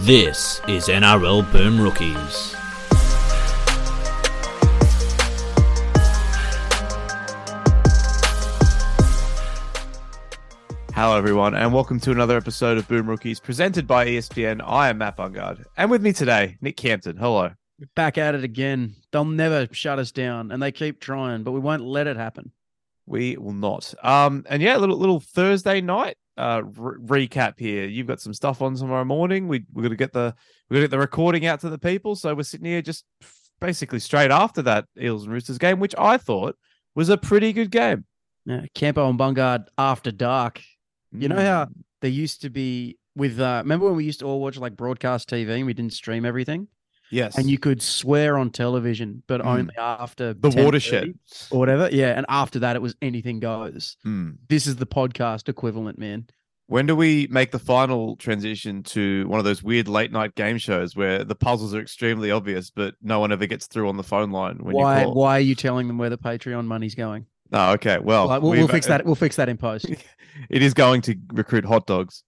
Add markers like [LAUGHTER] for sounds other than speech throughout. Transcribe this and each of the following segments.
This is NRL Boom Rookies. Hello, everyone, and welcome to another episode of Boom Rookies presented by ESPN. I am Matt Bungard, and with me today, Nick Campton. Hello. back at it again. They'll never shut us down, and they keep trying, but we won't let it happen. We will not. Um, and yeah, little little Thursday night uh re- recap here. You've got some stuff on tomorrow morning. We we're gonna get the we're gonna get the recording out to the people. So we're sitting here just basically straight after that Eels and Roosters game, which I thought was a pretty good game. Yeah, Campo and Bungard after dark. You know Mm. how they used to be with. Uh, remember when we used to all watch like broadcast TV and we didn't stream everything, Yes. and you could swear on television, but Mm. only after the watershed. or whatever. Yeah, and after that, it was anything goes. Hmm. This is the podcast equivalent, man. When do we make the final transition to one of those weird late night game shows where the puzzles are extremely obvious, but no one ever gets through on the phone line when why? you call? Why are you telling them where the Patreon money's going? Oh, okay. Well, Like, we'll, we'll fix that. We'll fix that in post. [LAUGHS] It is going to recruit hot dogs.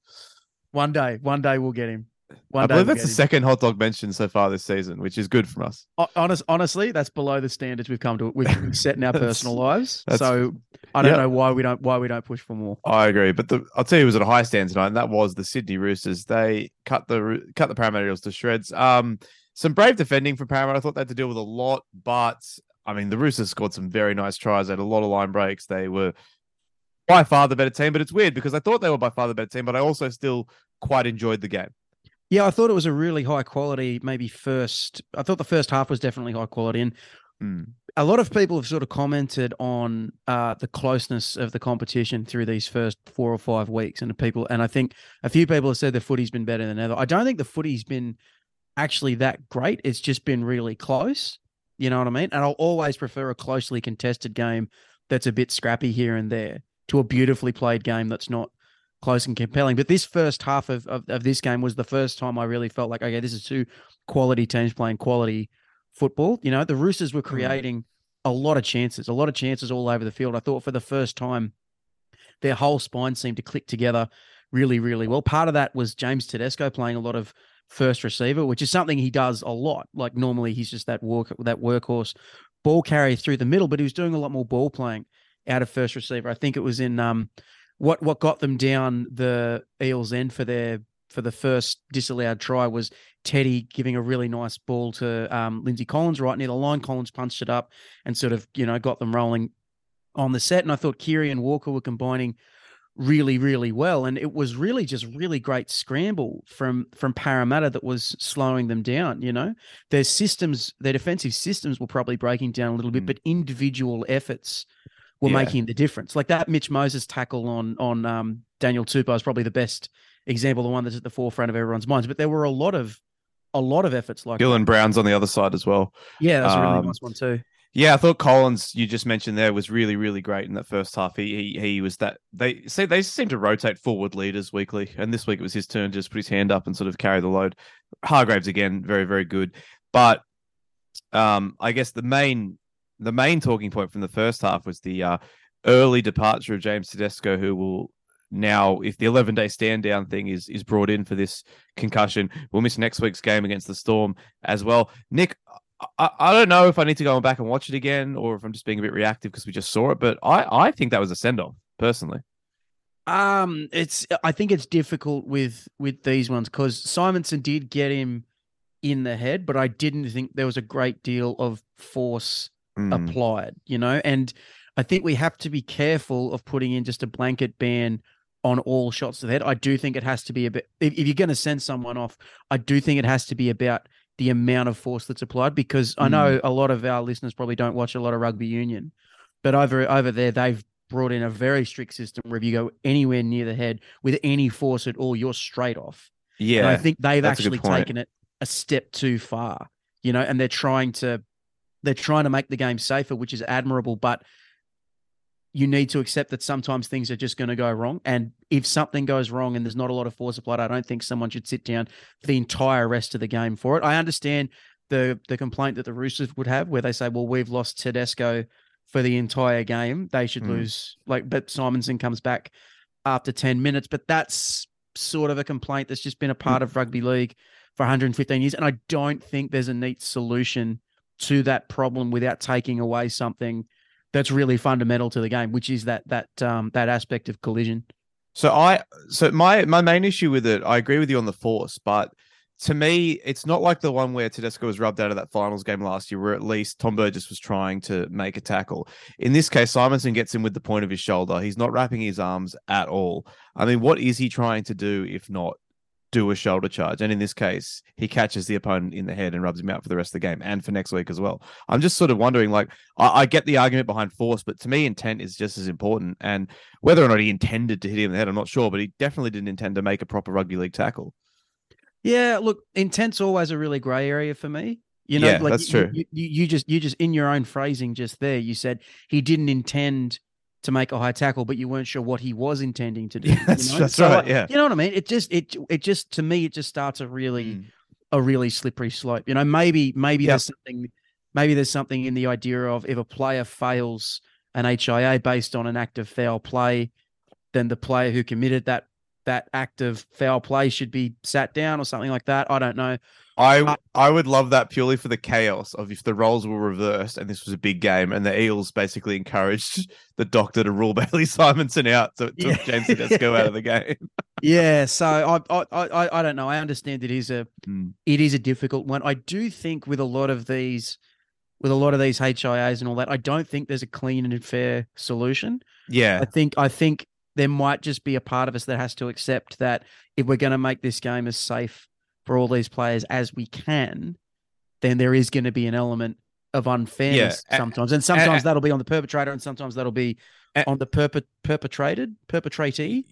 One day, one day we'll get him. One I believe that's the second hot dog mentioned so far this season, which is good from us. Honest, honestly, that's below the standards we've come to. We've set in our [LAUGHS] personal lives. So I don't yeah. know why we don't why we don't push for more. I agree, but the, I'll tell you, it was at a high stand tonight, and that was the Sydney Roosters. They cut the cut the Parramatta to shreds. Um, some brave defending from Parramatta. I thought they had to deal with a lot, but I mean, the Roosters scored some very nice tries. They had a lot of line breaks. They were by far the better team, but it's weird because I thought they were by far the better team, but I also still quite enjoyed the game. Yeah, I thought it was a really high quality. Maybe first, I thought the first half was definitely high quality, and Hmm. a lot of people have sort of commented on uh, the closeness of the competition through these first four or five weeks, and the people, and I think a few people have said the footy's been better than ever. I don't think the footy's been actually that great. It's just been really close. You know what I mean? And I'll always prefer a closely contested game that's a bit scrappy here and there to a beautifully played game that's not close and compelling. But this first half of, of, of this game was the first time I really felt like, okay, this is two quality teams playing quality football. You know, the Roosters were creating a lot of chances, a lot of chances all over the field. I thought for the first time, their whole spine seemed to click together really, really well. Part of that was James Tedesco playing a lot of first receiver, which is something he does a lot. Like normally he's just that work that workhorse ball carrier through the middle, but he was doing a lot more ball playing out of first receiver. I think it was in um what what got them down the Eels end for their for the first disallowed try was Teddy giving a really nice ball to um, Lindsay Collins right near the line. Collins punched it up and sort of you know got them rolling on the set. And I thought Keary and Walker were combining really really well and it was really just really great scramble from from Parramatta that was slowing them down you know their systems their defensive systems were probably breaking down a little bit Mm. but individual efforts were Yeah. making the difference like that Mitch Moses tackle on on um, Daniel Tupou is probably the best example the one that's at the forefront of everyone's minds but there were a lot of a lot of efforts like that. Dylan Brown's on the other side as well. yeah that's a really um, nice one too Yeah, I thought Collins you just mentioned there was really really great in that first half. He he, he was that they see they seem to rotate forward leaders weekly, and this week it was his turn to just put his hand up and sort of carry the load. Hargreaves again, very very good, but um, I guess the main the main talking point from the first half was the uh, early departure of James Tedesco, who will now, if the 11 day stand down thing is is brought in for this concussion, we'll miss next week's game against the Storm as well. Nick, I, I don't know if I need to go back and watch it again or if I'm just being a bit reactive because we just saw it, but I, I think that was a send off personally. Um, it's I think it's difficult with with these ones because Simonsson did get him in the head, but I didn't think there was a great deal of force Mm. applied, you know, and I think we have to be careful of putting in just a blanket ban on all shots to the head. I do think it has to be a bit if, if you're going to send someone off, I do think it has to be about the amount of force that's applied because I know a lot of our listeners probably don't watch a lot of rugby union, but over over there they've brought in a very strict system where if you go anywhere near the head with any force at all, you're straight off. Yeah. And I think they've that's a good actually taken it a step too far, you know, and they're trying to they're trying to make the game safer, which is admirable, but you need to accept that sometimes things are just going to go wrong. And if something goes wrong and there's not a lot of force applied, I don't think someone should sit down for the entire rest of the game for it. I understand the the complaint that the Roosters would have where they say, well, we've lost Tedesco for the entire game. They should Mm. lose like but Simonsson comes back after 10 minutes. But that's sort of a complaint that's just been a part of rugby league for 115 years. And I don't think there's a neat solution to that problem without taking away something that's really fundamental to the game, which is that that um, that aspect of collision. So I so my my main issue with it, I agree with you on the force, but to me, it's not like the one where Tedesco was rubbed out of that finals game last year, where at least Tom Burgess was trying to make a tackle. In this case, Simonsson gets him with the point of his shoulder. He's not wrapping his arms at all. I mean, what is he trying to do if not do a shoulder charge? And in this case, he catches the opponent in the head and rubs him out for the rest of the game and for next week as well. I'm just sort of wondering, like, I, I get the argument behind force, but to me, intent is just as important. And whether or not he intended to hit him in the head, I'm not sure, but he definitely didn't intend to make a proper rugby league tackle. Yeah, look, intent's always a really grey area for me. You know, Yeah, like that's you, true. You, you, you just you just in your own phrasing just there, you said he didn't intend to make a high tackle, but you weren't sure what he was intending to do. Yeah, you that's- know? that's So, right, like, yeah. you know what I mean. It just it it just to me it just starts a really Mm. a really slippery slope. You know, maybe maybe there's something maybe there's something in the idea of if a player fails an HIA based on an act of foul play, then the player who committed that that act of foul play should be sat down or something like that. I don't know. I Uh, I would love that purely for the chaos of if the roles were reversed and this was a big game and the Eels basically encouraged [LAUGHS] the doctor to rule [LAUGHS] Bailey Simonsson out, so it took Yeah. James Tedesco out of the [LAUGHS] game. Yeah, so I I I I don't know. I understand it is a Mm. it is a difficult one. I do think with a lot of these with a lot of these HIAs and all that, I don't think there's a clean and fair solution. Yeah, I think I think there might just be a part of us that has to accept that if we're going to make this game as safe for all these players as we can, then there is going to be an element of unfairness a- sometimes, and sometimes that'll be on the perpetrator, and sometimes that'll be on the perpet perpetrated perpetratee,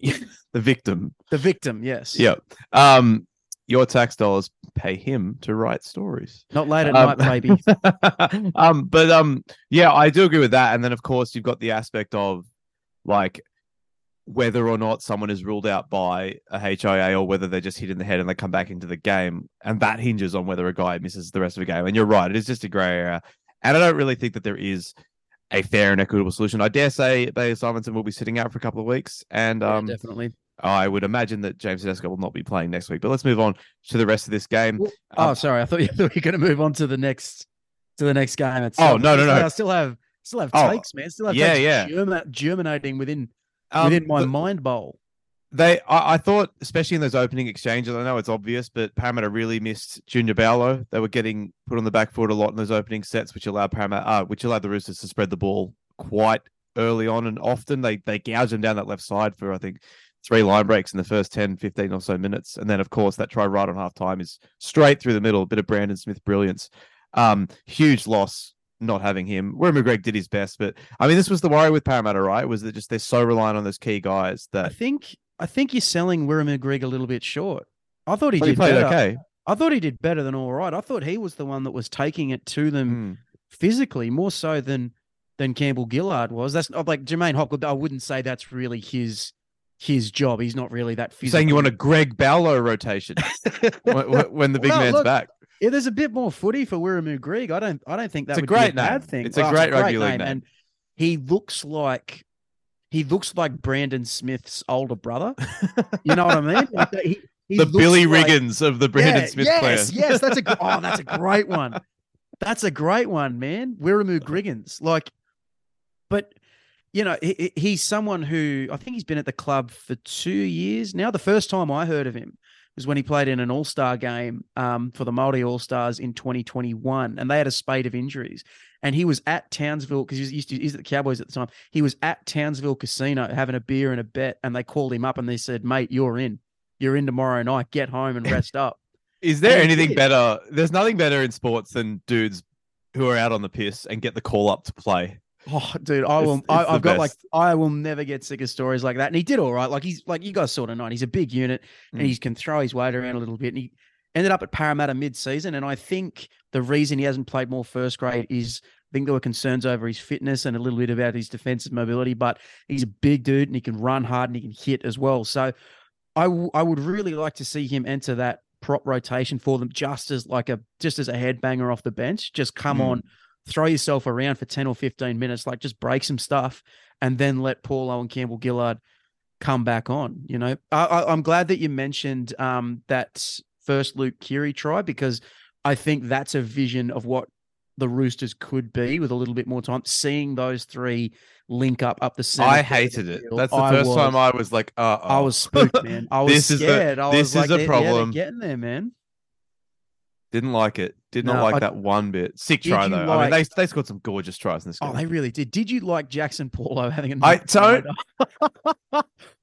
the victim. the victim. Yes. Yeah. Um, your tax dollars pay him to write stories. Not late at Um, night, maybe. [LAUGHS] um, but um, yeah, I do agree with that. And then of course you've got the aspect of like whether or not someone is ruled out by a HIA or whether they're just hit in the head and they come back into the game, and that hinges on whether a guy misses the rest of the game. And you're right, it is just a grey area, and I don't really think that there is a fair and equitable solution. I dare say Bailey Simonsson will be sitting out for a couple of weeks, and Yeah, um, definitely. I would imagine that James Tedesco will not be playing next week. But let's move on to the rest of this game. Well, Oh, Um, sorry. I thought you, [LAUGHS] were going to move on to the next to the next game. Itself. Oh, no, no, no. I still have still have Oh, takes, man. Still have yeah, takes yeah. germi- germinating within Um, within my but- mind bowl. They, I, I thought, especially in those opening exchanges, I know it's obvious, but Parramatta really missed Junior Paulo. They were getting put on the back foot a lot in those opening sets, which allowed Parramatta, uh, which allowed the Roosters to spread the ball quite early on and often. They they gouged them down that left side for I think three line breaks in the first 10, 15 or so minutes, and then of course that try right on half time is straight through the middle, a bit of Brandon Smith brilliance. Um, huge loss not having him. Where McGregor did his best, but I mean this was the worry with Parramatta, right? Was that just they're so reliant on those key guys that I think I think you're selling Wiremu Greig a little bit short. I thought he But he did played better. okay. I thought he did better than all right. I thought he was the one that was taking it to them Mm. physically more so than than Campbell Gillard was. That's not like J'maine Hopgood. I wouldn't say that's really his his job. He's not really that You're physical. saying you want a Greig Paulo rotation [LAUGHS] when, when- when the big Well, man's look, back. Yeah, there's a bit more footy for Wiremu Greig. I don't I don't think that It's a would great be a bad thing. It's a Oh, great rugby league name. And he looks like he looks like Brandon Smith's older brother. [LAUGHS] You know what I mean? Like he, he The Billy like- Riggins of the Brandon Yeah, Smith yes, players. yes, that's a oh, that's a [LAUGHS] great one. That's a great one, man. Wirramu Griggins. Like, but you know, he- he's someone who I think he's been at the club for two years now. The first time I heard of him was when he played in an All Star game um, for the Māori All Stars in 2021, and they had a spate of injuries. And he was at Townsville because he was used to he's at the Cowboys at the time. He was at Townsville Casino having a beer and a bet, and they called him up and they said, "Mate, you're in. You're in tomorrow night. Get home and rest up." [LAUGHS] Is there And anything better? There's nothing better in sports than dudes who are out on the piss and get the call up to play. Oh, dude, I will. it's I, I've got like. I will never get sick of stories like that. And he did all right. Like he's like you guys saw tonight. He's a big unit and Mm. he can throw his weight around a little bit. And he ended up at Parramatta mid-season. And I think the reason he hasn't played more first grade is I think there were concerns over his fitness and a little bit about his defensive mobility. But he's a big dude and he can run hard and he can hit as well. So I w- I would really like to see him enter that prop rotation for them, just as like a just as a headbanger off the bench. Just come Mm. on throw yourself around for 10 or 15 minutes, like just break some stuff and then let Paulo and Campbell Gillard come back on. You know, I, I, I'm glad that you mentioned um, that first Luke Keary try because I think that's a vision of what the Roosters could be with a little bit more time. Seeing those three link up up the center. I third of the hated it. That's the I first was- time I was like, uh I was spooked, man. I [LAUGHS] was This is the- scared. I this was is like, a "They're- yeah, they're problem." getting there, man. Didn't like it. Did not No, like I- that one bit. Sick try though. I mean, they they scored some gorgeous tries in this oh, game. Oh, they really did. Did you like Jaxson Paulo having a? I don't- [LAUGHS]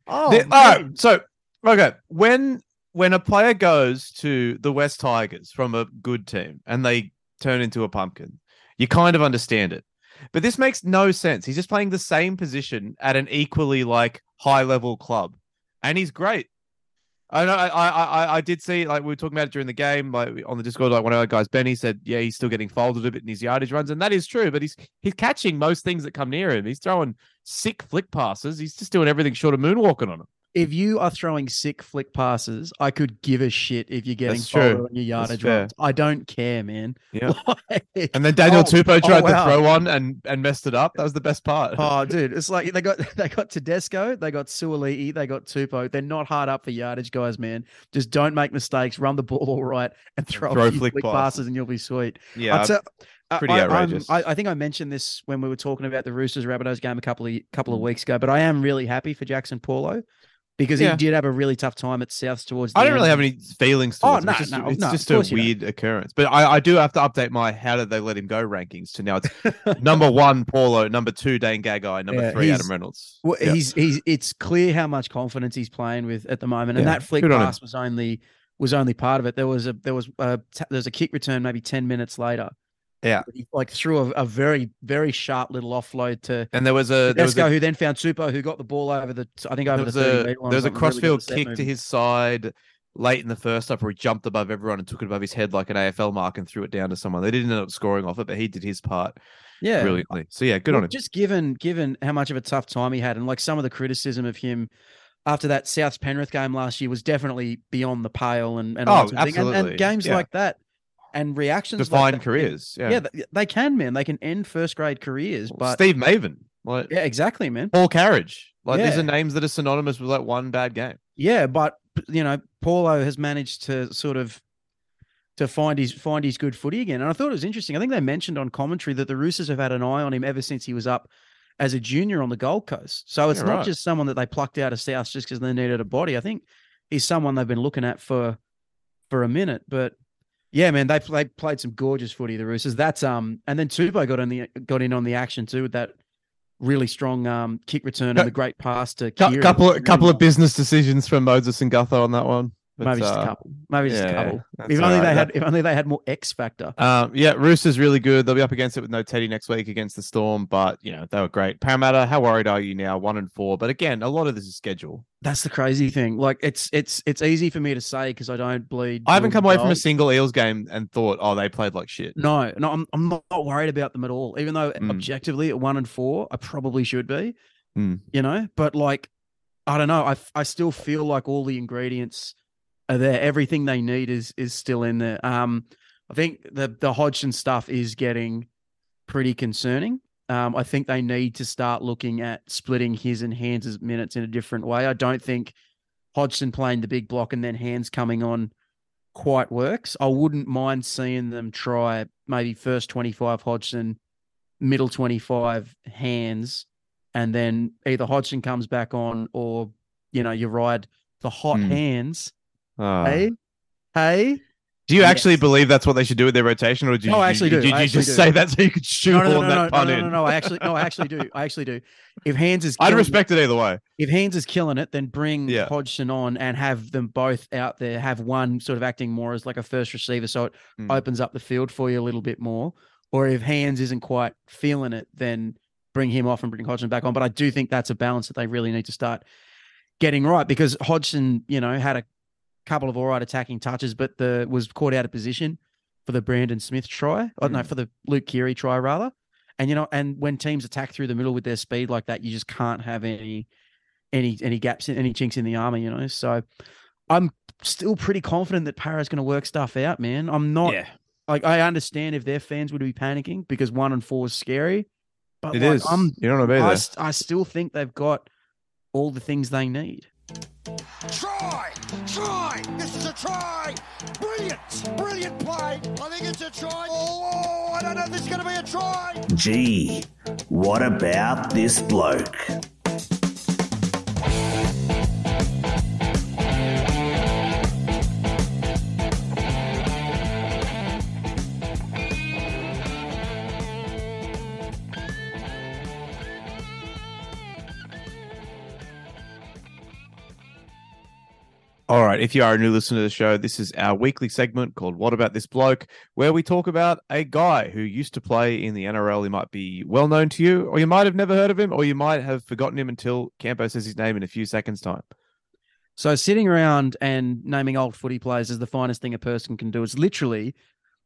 oh, The- man. so okay, when when a player goes to the West Tigers from a good team and they turn into a pumpkin, you kind of understand it. But this makes no sense. He's just playing the same position at an equally like high level club, and he's great. I know. I, I I did see like we were talking about it during the game, like on the Discord. Like one of our guys, Benny said, yeah, he's still getting folded a bit in his yardage runs, and that is true. But he's he's catching most things that come near him. He's throwing sick flick passes. He's just doing everything short of moonwalking on him. If you are throwing sick flick passes, I could give a shit if you're getting That's true. on your yardage runs. I don't care, man. Yeah. [LAUGHS] Like- And then Daniel Oh, Tupou oh, tried wow. to throw one and and messed it up. That was the best part. Oh, dude, it's like they got [LAUGHS] they got Tedesco, they got Suaalii, they got Tupou. They're not hard up for yardage, guys, man. Just don't make mistakes, run the ball [LAUGHS] all right, and throw, throw a few flick flick, passes. passes, and you'll be sweet. yeah, I'll tell- I- pretty I, outrageous. I, I think I mentioned this when we were talking about the Roosters Rabbitohs game a couple of couple of Mm. weeks ago, but I am really happy for Jaxson Paulo because Yeah. he did have a really tough time at South towards. The I don't end. really have any feelings Oh, towards him. no, It's just, no, it's no, just a you don't. weird occurrence. But I, I do have to update my how did they let him go rankings to now it's number one Paulo, number two Dane Gagai, number Yeah, three Adam Reynolds. Well, Yeah. he's he's it's clear how much confidence he's playing with at the moment, and that flick good pass was only was only part of it. There was a there was a there was a kick return maybe ten minutes later. Yeah. he like threw a, a very very sharp little offload to And there was a there was a, who then found Super, who got the ball over the I think there over was the a there was a something, really crossfield kick to his side late in the first half where he jumped above everyone and took it above his head like an AFL mark and threw it down to someone. They didn't end up scoring off it, but he did his part yeah. brilliantly. So yeah, good Well, on him. Just given given how much of a tough time he had, and like some of the criticism of him after that South Penrith game last year was definitely beyond the pale, and and, Oh, that sort of thing. And- and, games Yeah. like that and reactions like Define can- careers. Yeah. Yeah, th- they can, man. They can end first grade careers, but Steve Maven, like yeah, exactly, man. Paul Carige. Like these are names that are synonymous with like one bad game. Yeah, but you know, Paulo has managed to sort of to find his find his good footy again. And I thought it was interesting. I think they mentioned on commentary that the Roosters have had an eye on him ever since he was up as a junior on the Gold Coast. So it's Yeah, not right. just someone that they plucked out of South just because they needed a body. I think he's someone they've been looking at for for a minute. But yeah, man, they they played some gorgeous footy, the Roosters. That's um and then Tupou got in the got in on the action too with that really strong um kick return and the great pass to Cou- Kieran. couple Really couple of business decisions from Moses and Gutho on that one. But, Maybe just uh, a couple. Maybe just a couple. If only right. they had. If only they had more X factor. Um, yeah, Roosters really good. They'll be up against it with no Teddy next week against the Storm, but you know they were great. Parramatta, how worried are you now? One and four, but again, a lot of this is schedule. That's the crazy thing. Like it's it's it's easy for me to say because I don't bleed. I haven't come away from a single Eels game and thought, oh, they played like shit. No, no, I'm I'm not worried about them at all. Even though Mm. objectively at one and four, I probably should be. Mm. You know, but like, I don't know. I I still feel like all the ingredients are there. Everything they need is is still in there. Um, I think the the Hodgson stuff is getting pretty concerning. Um, I think they need to start looking at splitting his and Hands' minutes in a different way. I don't think Hodgson playing the big block and then Hands coming on quite works. I wouldn't mind seeing them try maybe first 25 Hodgson, middle 25 Hands, and then either Hodgson comes back on or, you know, you ride the hot Hmm. hands. Ah. Hey, hey. Do you actually Yes. believe that's what they should do with their rotation, or did you, No, I actually did do. you I actually just do. say that so you could No, shoehorn no, no, no, that no, no, pun no, in? no, no. I actually, no, I actually do. I actually do. If Hands is, I'd killing it- respect it either way. if Hands is killing it, then bring Yeah. Hodgson on and have them both out there. Have one sort of acting more as like a first receiver, so it Hmm. opens up the field for you a little bit more. Or if Hands isn't quite feeling it, then bring him off and bring Hodgson back on. But I do think that's a balance that they really need to start getting right because Hodgson, you know, had a couple of all right attacking touches, but the was caught out of position for the Brandon Smith try. I don't know for the Luke Keary try rather. And you know, and when teams attack through the middle with their speed like that, you just can't have any any any gaps in any chinks in the armor, you know. So I'm still pretty confident that Para's going to work stuff out, man. I'm not yeah, like I understand if their fans would be panicking because one and four is scary, but it like, is. I'm you don't want to I, I still think they've got all the things they need. Try! Try! This is a try! Brilliant! Brilliant play! I think it's a try. Oh, I don't know if this is going to be a try. Gee, what about this bloke? All right. If you are a new listener to the show, this is our weekly segment called What About This Bloke, where we talk about a guy who used to play in the NRL. He might be well known to you, or you might have never heard of him, or you might have forgotten him until Campo says his name in a few seconds' time. So sitting around and naming old footy players is the finest thing a person can do. It's literally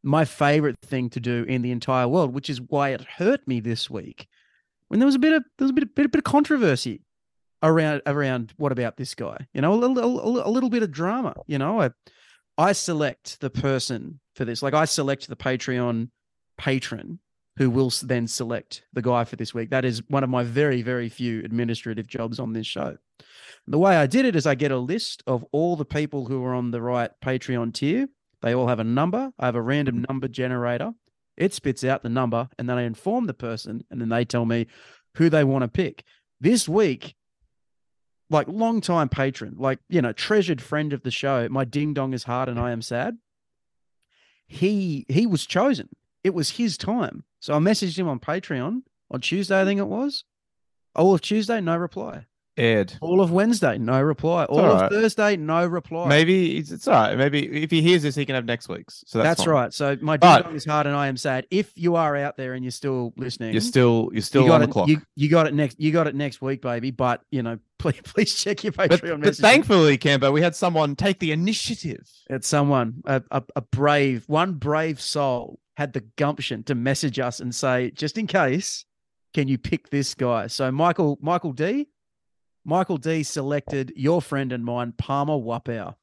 my favorite thing to do in the entire world, which is why it hurt me this week when there was a bit of there was a bit of, bit, a bit of controversy around around what about this guy? You know, a little a, little bit of drama. You know, I I select the person for this. Like I select the Patreon patron who will then select the guy for this week. That is one of my very very few administrative jobs on this show. The way I did it is I get a list of all the people who are on the right Patreon tier. They all have a number. I have a random number generator. It spits out the number, and then I inform the person, and then they tell me who they want to pick. This week, like long-time patron, like you know, treasured friend of the show, my ding dong is hard and I am sad. He he was chosen. It was his time. So I messaged him on Patreon on Tuesday, I think it was. Oh, All of Tuesday, no reply. Ed. All of Wednesday, no reply. All all of right. Thursday, no reply. Maybe it's, it's all right. Maybe if he hears this, he can have next week's. So that's, that's, right. So my ding dong is hard and I am sad. If you are out there and you're still listening, You're still you're still you got on the clock. You, you got it next. You got it next week, baby. But you know, [LAUGHS] please please check your Patreon but, but thankfully, Campo, we had someone take the initiative. It's someone, a, a, a brave, one brave soul had the gumption to message us and say, just in case, can you pick this guy? So Michael, Michael D, Michael D selected your friend and mine, Palmer Wapau.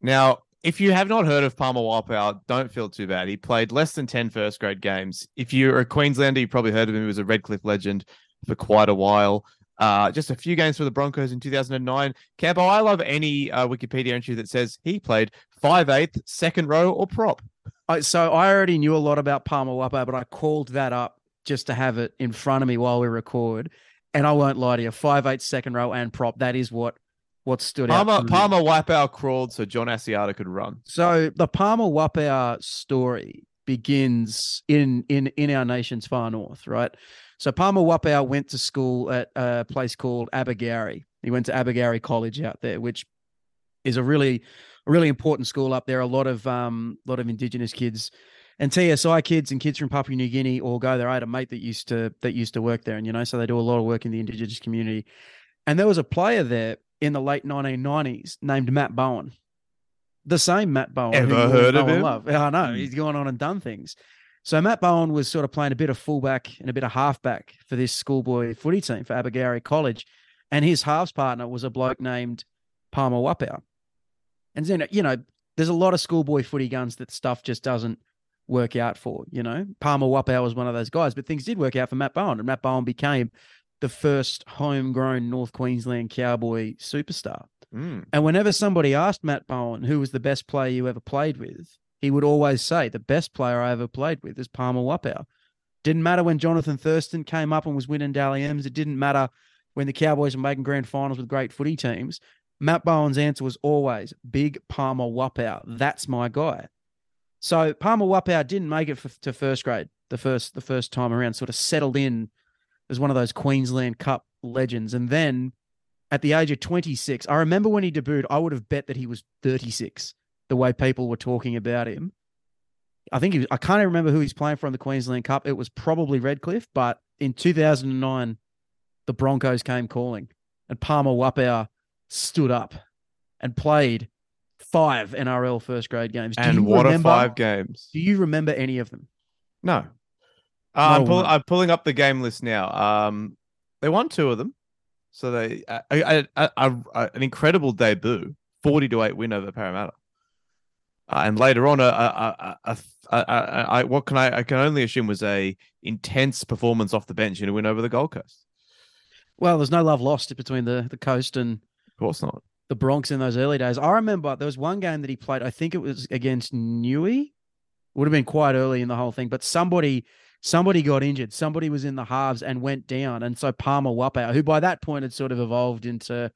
Now, if you have not heard of Palmer Wapau, don't feel too bad. He played less than 10 first grade games. If you're a Queenslander, you probably heard of him. He was a Redcliffe legend for quite a while. Uh, just a few games for the Broncos in 2009. Campo, I love any uh, Wikipedia entry that says he played 5'8", second row or prop. I, so I already knew a lot about Palmer Wapau, but I called that up just to have it in front of me while we record. And I won't lie to you, five eight second row and prop. That is what what stood out. Palmer, me. Palmer Wapau crawled so John Asiata could run. So the Palmer Wapau story begins in in in our nation's far north, right? So Palmer Wapau went to school at a place called Abergowrie. He went to Abergowrie College out there, which is a really a really important school up there. A lot of um lot of indigenous kids and TSI kids and kids from Papua New Guinea all go there. I had a mate that used to that used to work there, and you know, so they do a lot of work in the indigenous community. And there was a player there in the late 1990s named Matt Bowen. The same Matt Bowen. Ever heard of him? Love. I know Hmm. he's gone on and done things. So Matt Bowen was sort of playing a bit of fullback and a bit of halfback for this schoolboy footy team for Abergowrie College, and his halves partner was a bloke named Palmer Wapau. And then you know, there's a lot of schoolboy footy guns that stuff just doesn't work out for. You know, Palmer Wapau was one of those guys, but things did work out for Matt Bowen, and Matt Bowen became the first homegrown North Queensland cowboy superstar. Mm. And whenever somebody asked Matt Bowen who was the best player you ever played with, he would always say, The best player I ever played with is Palmer Wapau. Didn't matter when Jonathan Thurston came up and was winning Dally M's. It didn't matter when the Cowboys were making grand finals with great footy teams. Matt Bowen's answer was always Big Palmer Wapau. That's my guy. So Palmer Wapau didn't make it for, to first grade the first the first time around. Sort of settled in as one of those Queensland Cup legends, and then at the age of 26, I remember when he debuted, I would have bet that he was 36. The way people were talking about him, I think he was, I can't even remember who he's playing for in the Queensland Cup. It was probably Redcliffe, but in 2009, the Broncos came calling, and Palmer Wapau stood up and played five NRL first grade games. Do And you what remember, a five games. Do you remember any of them? No. Uh, I'm, pull. I'm pulling up the game list now. Um, they won two of them, so they uh, a, an incredible debut, forty to eight win over Parramatta, uh, and later on a, a, a, a, a, a, a what can I I can only assume was a intense performance off the bench in a win over the Gold Coast. Well, there's no love lost between the the coast and Of course not. The Bronx in those early days. I remember there was one game that he played. I think it was against Newey. Would have been quite early in the whole thing, but somebody somebody got injured. Somebody was in the halves and went down, and so Palmer Wapau, who by that point had sort of evolved into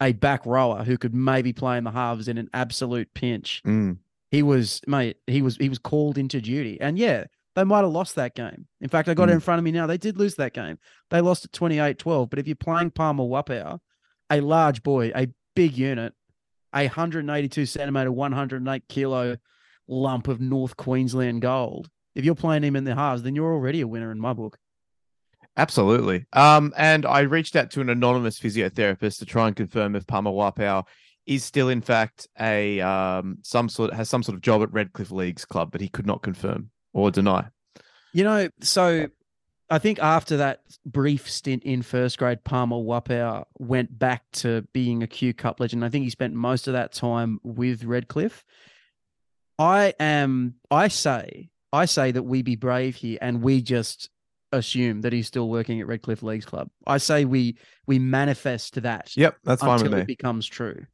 a back rower who could maybe play in the halves in an absolute pinch. Mm. He was mate. He was he was called into duty, and yeah, they might have lost that game. In fact, I got it in front of me now. They did lose that game. They lost at 28-12. But if you're playing Palmer Wapau, a large boy, a big unit, a 182 centimeter, 108 kilo lump of North Queensland gold. If you're playing him in the halves, then you're already a winner in my book. Absolutely. Um, and I reached out to an anonymous physiotherapist to try and confirm if Palmer Wapau is still, in fact, a um, some sort has some sort of job at Redcliffe Leagues Club, but he could not confirm or deny. You know, so I think after that brief stint in first grade, Palmer Wapau went back to being a Q Cup legend. I think he spent most of that time with Redcliffe. I am. I say. I say that we be brave here, and we just assume that he's still working at Redcliffe Leagues Club. I say we we manifest that Yep, that's fine until with it becomes true.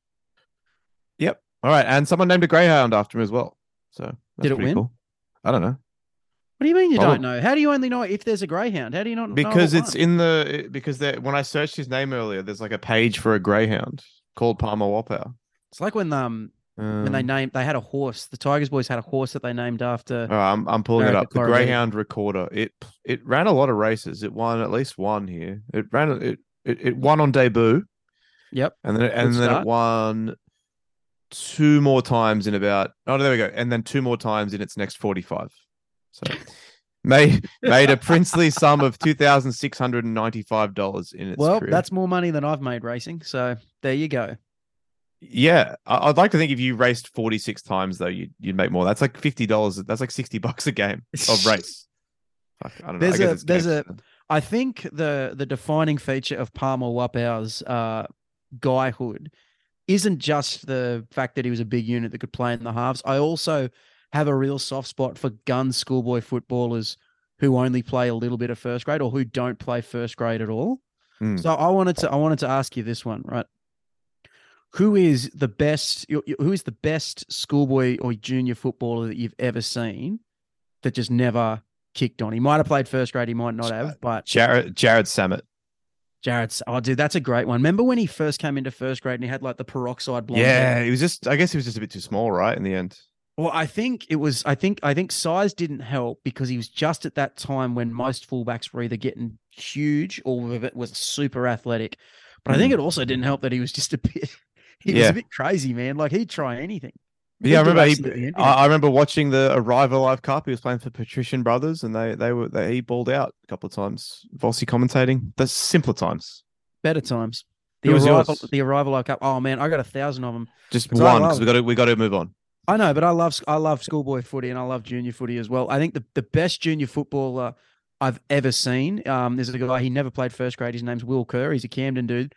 Yep. All right, and someone named a greyhound after him as well. So that's Did it win? Cool. I don't know What do you mean you Probably- don't know? How do you only know if there's a greyhound? How do you not know because it's one? in the because there, when I searched his name earlier, there's like a page for a greyhound called Palmer Wapau. It's like when um when they Um, named they had a horse. The Tigers boys had a horse that they named after. I'm I'm pulling it up. The. Greyhound Recorder. It it ran a lot of races. It won at least one here. It ran it it, it won on debut. Yep. And then it, and then start. it won two more times in about oh there we go. And then two more times in its next 45. So made made a princely sum of two thousand six hundred and ninety five dollars in its Well, career. that's more money than I've made racing. So there you go. yeah. I'd like to think if you raced forty six times though, you'd you'd make more. That's like fifty dollars. That's like sixty bucks a game of [LAUGHS] race. I don't know. There's a- there's a- I think the the defining feature of Palmer Wapau's uh, guyhood isn't just the fact that he was a big unit that could play in the halves. I also have a real soft spot for gun schoolboy footballers who only play a little bit of first grade or who don't play first grade at all. Hmm. So I wanted to I wanted to ask you this one, right? Who is the best? Who is the best schoolboy or junior footballer that you've ever seen that just never kicked on? He might have played first grade, he might not have, but Jared Jarrod Sammut. Jared's. Oh, dude, that's a great one. Remember when he first came into first grade and he had like the peroxide blonde? Yeah, hair? he was just I guess he was just a bit too small, right? In the end. Well, I think it was. I think. I think size didn't help because he was just at that time when most fullbacks were either getting huge or it was super athletic. But I think hmm. it also didn't help that he was just a bit. [LAUGHS] He was a bit crazy, man. Like he'd try anything. Yeah, I remember. He. I, I remember watching the Arrive Alive Cup. He was playing for Patrician Brothers, and they they were they, he balled out a couple of times. Vossi commentating. The simpler times. Better times. The arrival. The Arrive Alive Cup. Oh man, I got a thousand of them. Just one because we got to we got to move on. I know, but I love I love schoolboy footy and I love junior footy as well. I think the, the best junior footballer I've ever seen. Um, there's a guy he never played first grade. His name's Will Kerr. He's a Camden dude.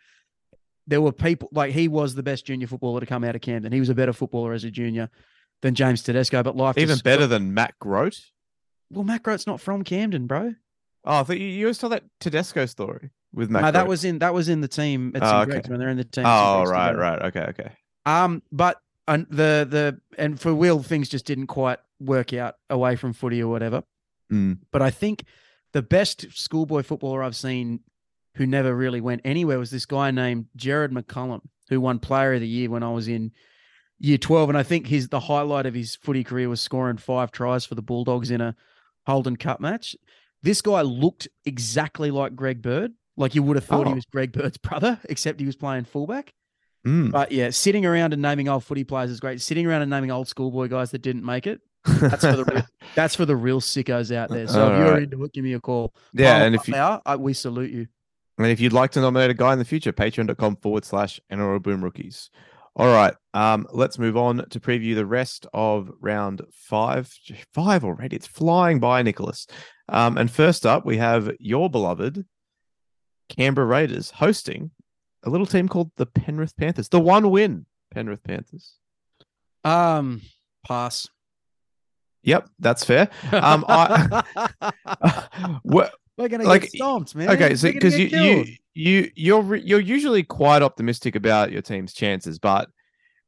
There were people like he was the best junior footballer to come out of Camden. He was a better footballer as a junior than James Tedesco. But life Even just- better than Matt Grote. Well, Matt Grote's not from Camden, bro. Oh, I thought you, you always tell that Tedesco story with Matt. no, that was in that was in the team at Oh, okay. When they're in the team. Oh right, together. right. Okay, okay. Um, but and the the and for Will, things just didn't quite work out away from footy or whatever. Mm. But I think the best schoolboy footballer I've seen who never really went anywhere was this guy named Jared McCullum, who won Player of the Year when I was in year twelve. And I think his the highlight of his footy career was scoring five tries for the Bulldogs in a Holden Cup match. This guy looked exactly like Greg Bird. Like you would have thought he Oh. was Greg Bird's brother, [LAUGHS] except he was playing fullback. Mm. But yeah, sitting around and naming old footy players is great. Sitting around and naming old schoolboy guys that didn't make it, that's for the real, [LAUGHS] that's for the real sickos out there. So if you're Alright. into it, give me a call. yeah, and if you Wapau, I, we salute you. And if you'd like to nominate a guy in the future, patreon.com forward slash NRL Boom Rookies. All right. Um, let's move on to preview the rest of round five. Five already. It's flying by, Nicholas. Um, and first up, we have your beloved Canberra Raiders hosting a little team called the Penrith Panthers. The one win Penrith Panthers. Um, pass. Yep, that's fair. Um, I- [LAUGHS] [LAUGHS] Well, We're gonna like, get stomped, man. okay, so because you, you you you're you're usually quite optimistic about your team's chances, but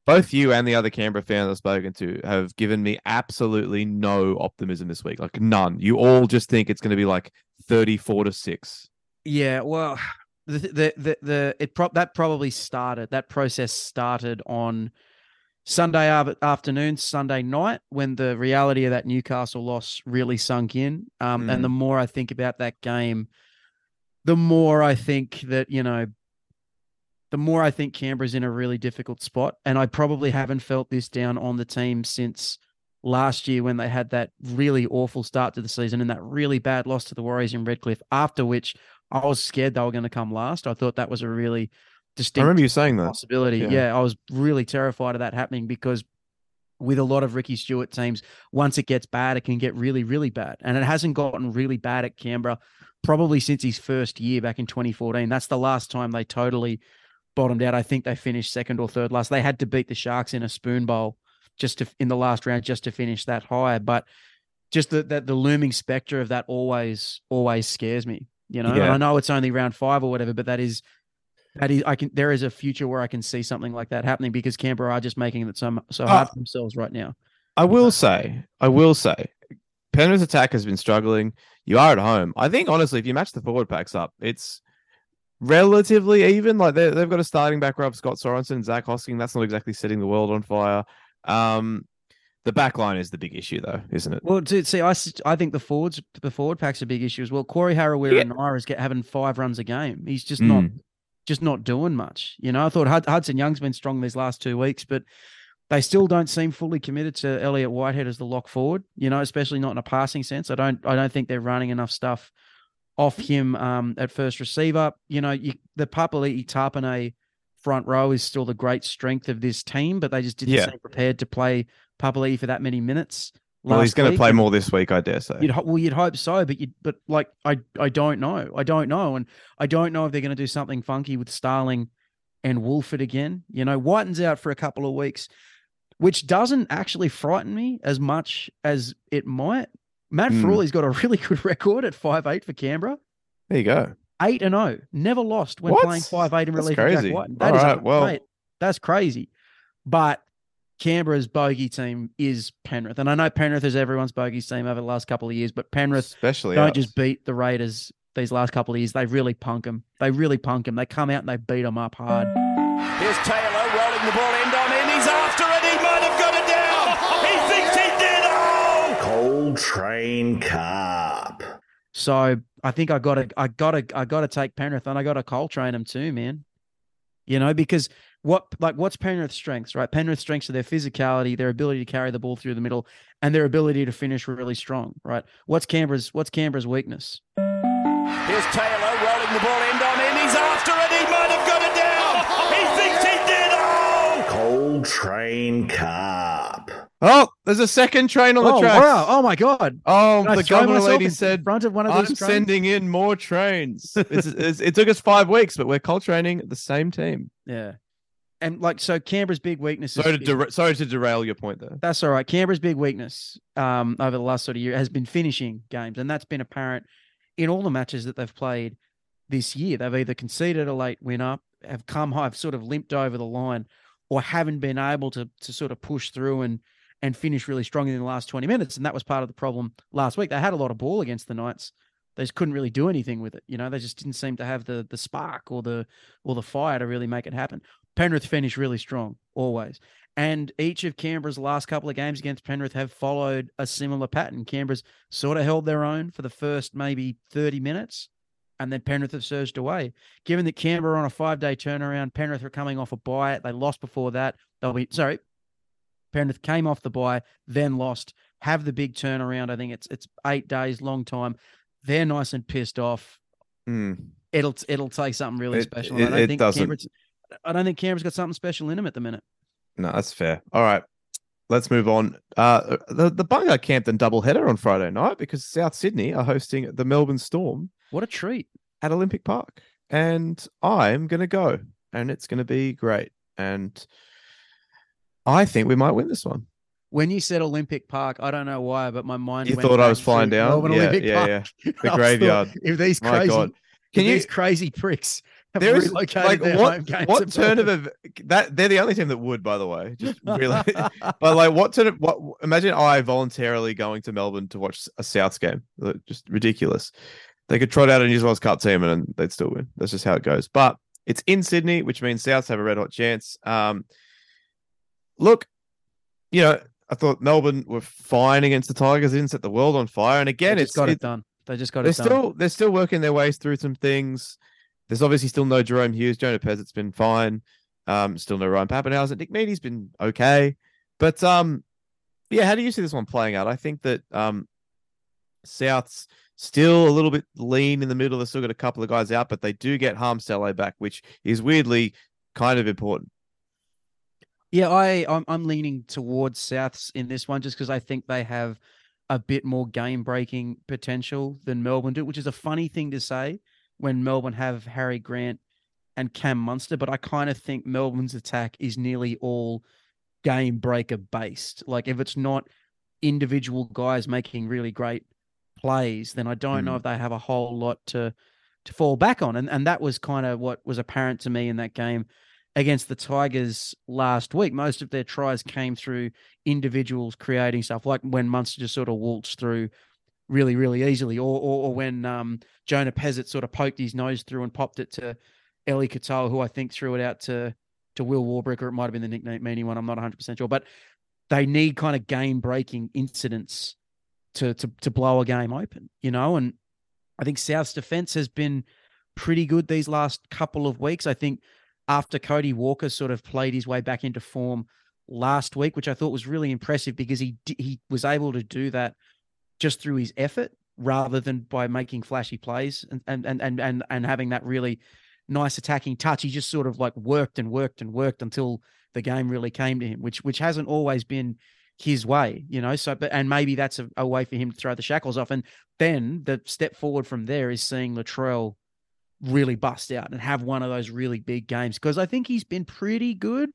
both you and the other Canberra fans I've spoken to have given me absolutely no optimism this week. Like none. You all just think it's going to be like 34 to 6. Yeah, well, the the the, the it pro- that probably started that process started on Sunday afternoon, Sunday night when the reality of that Newcastle loss really sunk in. Um, Mm. and the more I think about that game, the more I think that you know, the more I think Canberra's in a really difficult spot, and I probably haven't felt this down on the team since last year when they had that really awful start to the season and that really bad loss to the Warriors in Redcliffe. After which I was scared they were going to come last. I thought that was a really distinct. I remember you saying that. possibility. Yeah. Yeah. I was really terrified of that happening because with a lot of Ricky Stuart teams, once it gets bad, it can get really, really bad. And it hasn't gotten really bad at Canberra probably since his first year back in 2014. That's the last time they totally bottomed out. I think they finished second or third last. They had to beat the Sharks in a spoon bowl just to in the last round just to finish that high. But just the that the looming specter of that always always scares me. You know, and I know it's only round five or whatever, but that is that is I can there is a future where I can see something like that happening because Canberra are just making it so so hard Ah. for themselves right now. I will say, I will say, Penrith's attack has been struggling. You are at home. I think honestly, if you match the forward packs up, it's relatively even. Like they they've got a starting back row of Scott Sorensen, Zac Hosking. That's not exactly setting the world on fire. Um, the back line is the big issue, though, isn't it? Well, to, see, I think the forwards the forward pack's a big issue as well. Corey Harawira Yeah. and Naera's get having five runs a game. He's just not Mm. just not doing much. You know, I thought Hudson Young's been strong these last two weeks, but they still don't seem fully committed to Elliott Whitehead as the lock forward. You know, especially not in a passing sense. I don't I don't think they're running enough stuff off him um, at first receiver. You know, you, the Papali'i Tapine front row is still the great strength of this team, but they just didn't Yeah. seem prepared to play Papali'i for that many minutes. Well, he's going to play more this week, I dare say. You'd well, you'd hope so, but you but like I I don't know. I don't know, and I don't know if they're going to do something funky with Starling and Wolford again. You know, Wighton's out for a couple of weeks, which doesn't actually frighten me as much as it might. Matt Hmm. Frawley's got a really good record at five eight for Canberra. There you go. Eight and zero, never lost when What? playing five eight in That's relief Jack crazy. White. All That is a- right, well- mate, that's crazy. But Canberra's bogey team is Penrith, and I know Penrith is everyone's bogey team over the last couple of years, but Penrith Especially don't us. just beat the Raiders these last couple of years. They really punk them. They really punk them. They come out and they beat them up hard. Here's Taylor rolling the ball end on end. He's after it. He might have got it down. He thinks he did. Oh! Coltrane Cup. So I think I got to, I got to, I got to take Penrith and I got to Coltrane them too, man. You know, because what, like, what's Penrith's strengths, right? Penrith's strengths are their physicality, their ability to carry the ball through the middle, and their ability to finish really strong, right? What's Canberra's, what's Canberra's weakness? Here's Taylor rolling the ball end on end. He's after it. He might have got it down. He thinks he did. Oh! Coltrane Cup. Oh, there's a second train on the oh, track. oh wow! Oh my god! Um, oh, Did the throw governor lady in said, front of one of I'm those trains? sending in more trains. It's, it's, it took us five weeks, but we're cold training the same team. Yeah. And like so Canberra's big weakness is, Sorry to, sorry to derail your point there. that's all right. Canberra's big weakness um over the last sort of year has been finishing games and that's been apparent in all the matches that they've played this year. They've either conceded a late win winner, have come high, have sort of limped over the line or haven't been able to to sort of push through and and finish really strong in the last 20 minutes and that was part of the problem last week. They had a lot of ball against the Knights. They just couldn't really do anything with it. You know, they just didn't seem to have the the spark or the or the fire to really make it happen. Penrith finished really strong always. And each of Canberra's last couple of games against Penrith have followed a similar pattern. Canberra's sort of held their own for the first maybe 30 minutes, and then Penrith have surged away. Given that Canberra are on a five day turnaround, Penrith are coming off a bye. They lost before that. They'll be sorry. Penrith came off the bye, then lost, have the big turnaround. I think it's it's eight days, long time. They're nice and pissed off. Hmm. It'll it'll take something really It- special. it- I don't it think doesn't. Canberra's, I don't think Canberra's got something special in him at the minute. No, that's fair. All right. Let's move on. Uh, the the Bunga Campton doubleheader on Friday night because South Sydney are hosting the Melbourne Storm What a treat. at Olympic Park, and I'm gonna go, and it's gonna be great. And I think we might win this one. When you said Olympic Park, I don't know why, but my mind. You thought I was flying down? Melbourne Yeah, Olympic yeah, Park. yeah. [LAUGHS] The thought, graveyard. If these My crazy, God. Can you these crazy pricks There is like what what turn of a, that they're the only team that would, by the way. Just [LAUGHS] really, [LAUGHS] but like what turn of what? Imagine I voluntarily going to Melbourne to watch a Souths game. Just ridiculous. They could trot out a New Zealand Cup team and they'd still win. That's just how it goes. But it's in Sydney, which means Souths have a red hot chance. Um, look, you know, I thought Melbourne were fine against the Tigers. They didn't set the world on fire. And again, it's got it- it done. They just got it they're it done. still they're still working their ways through some things. There's obviously still no Jahrome Hughes. Jonah Pezet's been fine. Um, still no Ryan Papenhuyzen. Nick Meaney's been okay. But um, yeah, how do you see this one playing out? I think that um, South's still a little bit lean in the middle. They've still got a couple of guys out, but they do get Hame Sele back, which is weirdly kind of important. Yeah, I I'm, I'm leaning towards Souths in this one just because I think they have a bit more game breaking potential than Melbourne do, which is a funny thing to say when Melbourne have Harry Grant and Cam Munster, but I kind of think Melbourne's attack is nearly all game breaker based. Like if it's not individual guys making really great plays, then I don't know Mm. if they have a whole lot to to fall back on. And and that was kind of what was apparent to me in that game against the Tigers last week. Most of their tries came through individuals creating stuff, like when Munster just sort of waltzed through really, really easily, or or, or when um, Jonah Pezet sort of poked his nose through and popped it to Eli Katoa, who I think threw it out to to Will Warbrick, or it might have been the nickname meaning one. I'm not 100 percent sure, but they need kind of game breaking incidents to to to blow a game open, you know. And I think South's defense has been pretty good these last couple of weeks. I think after Cody Walker sort of played his way back into form last week, which I thought was really impressive because he he was able to do that just through his effort rather than by making flashy plays and and and and and, and having that really nice attacking touch. He just sort of like worked and worked and worked until the game really came to him, which which hasn't always been his way, you know. So, but and maybe that's a, a way for him to throw the shackles off. And then the step forward from there is seeing Latrell really bust out and have one of those really big games because I think he's been pretty good.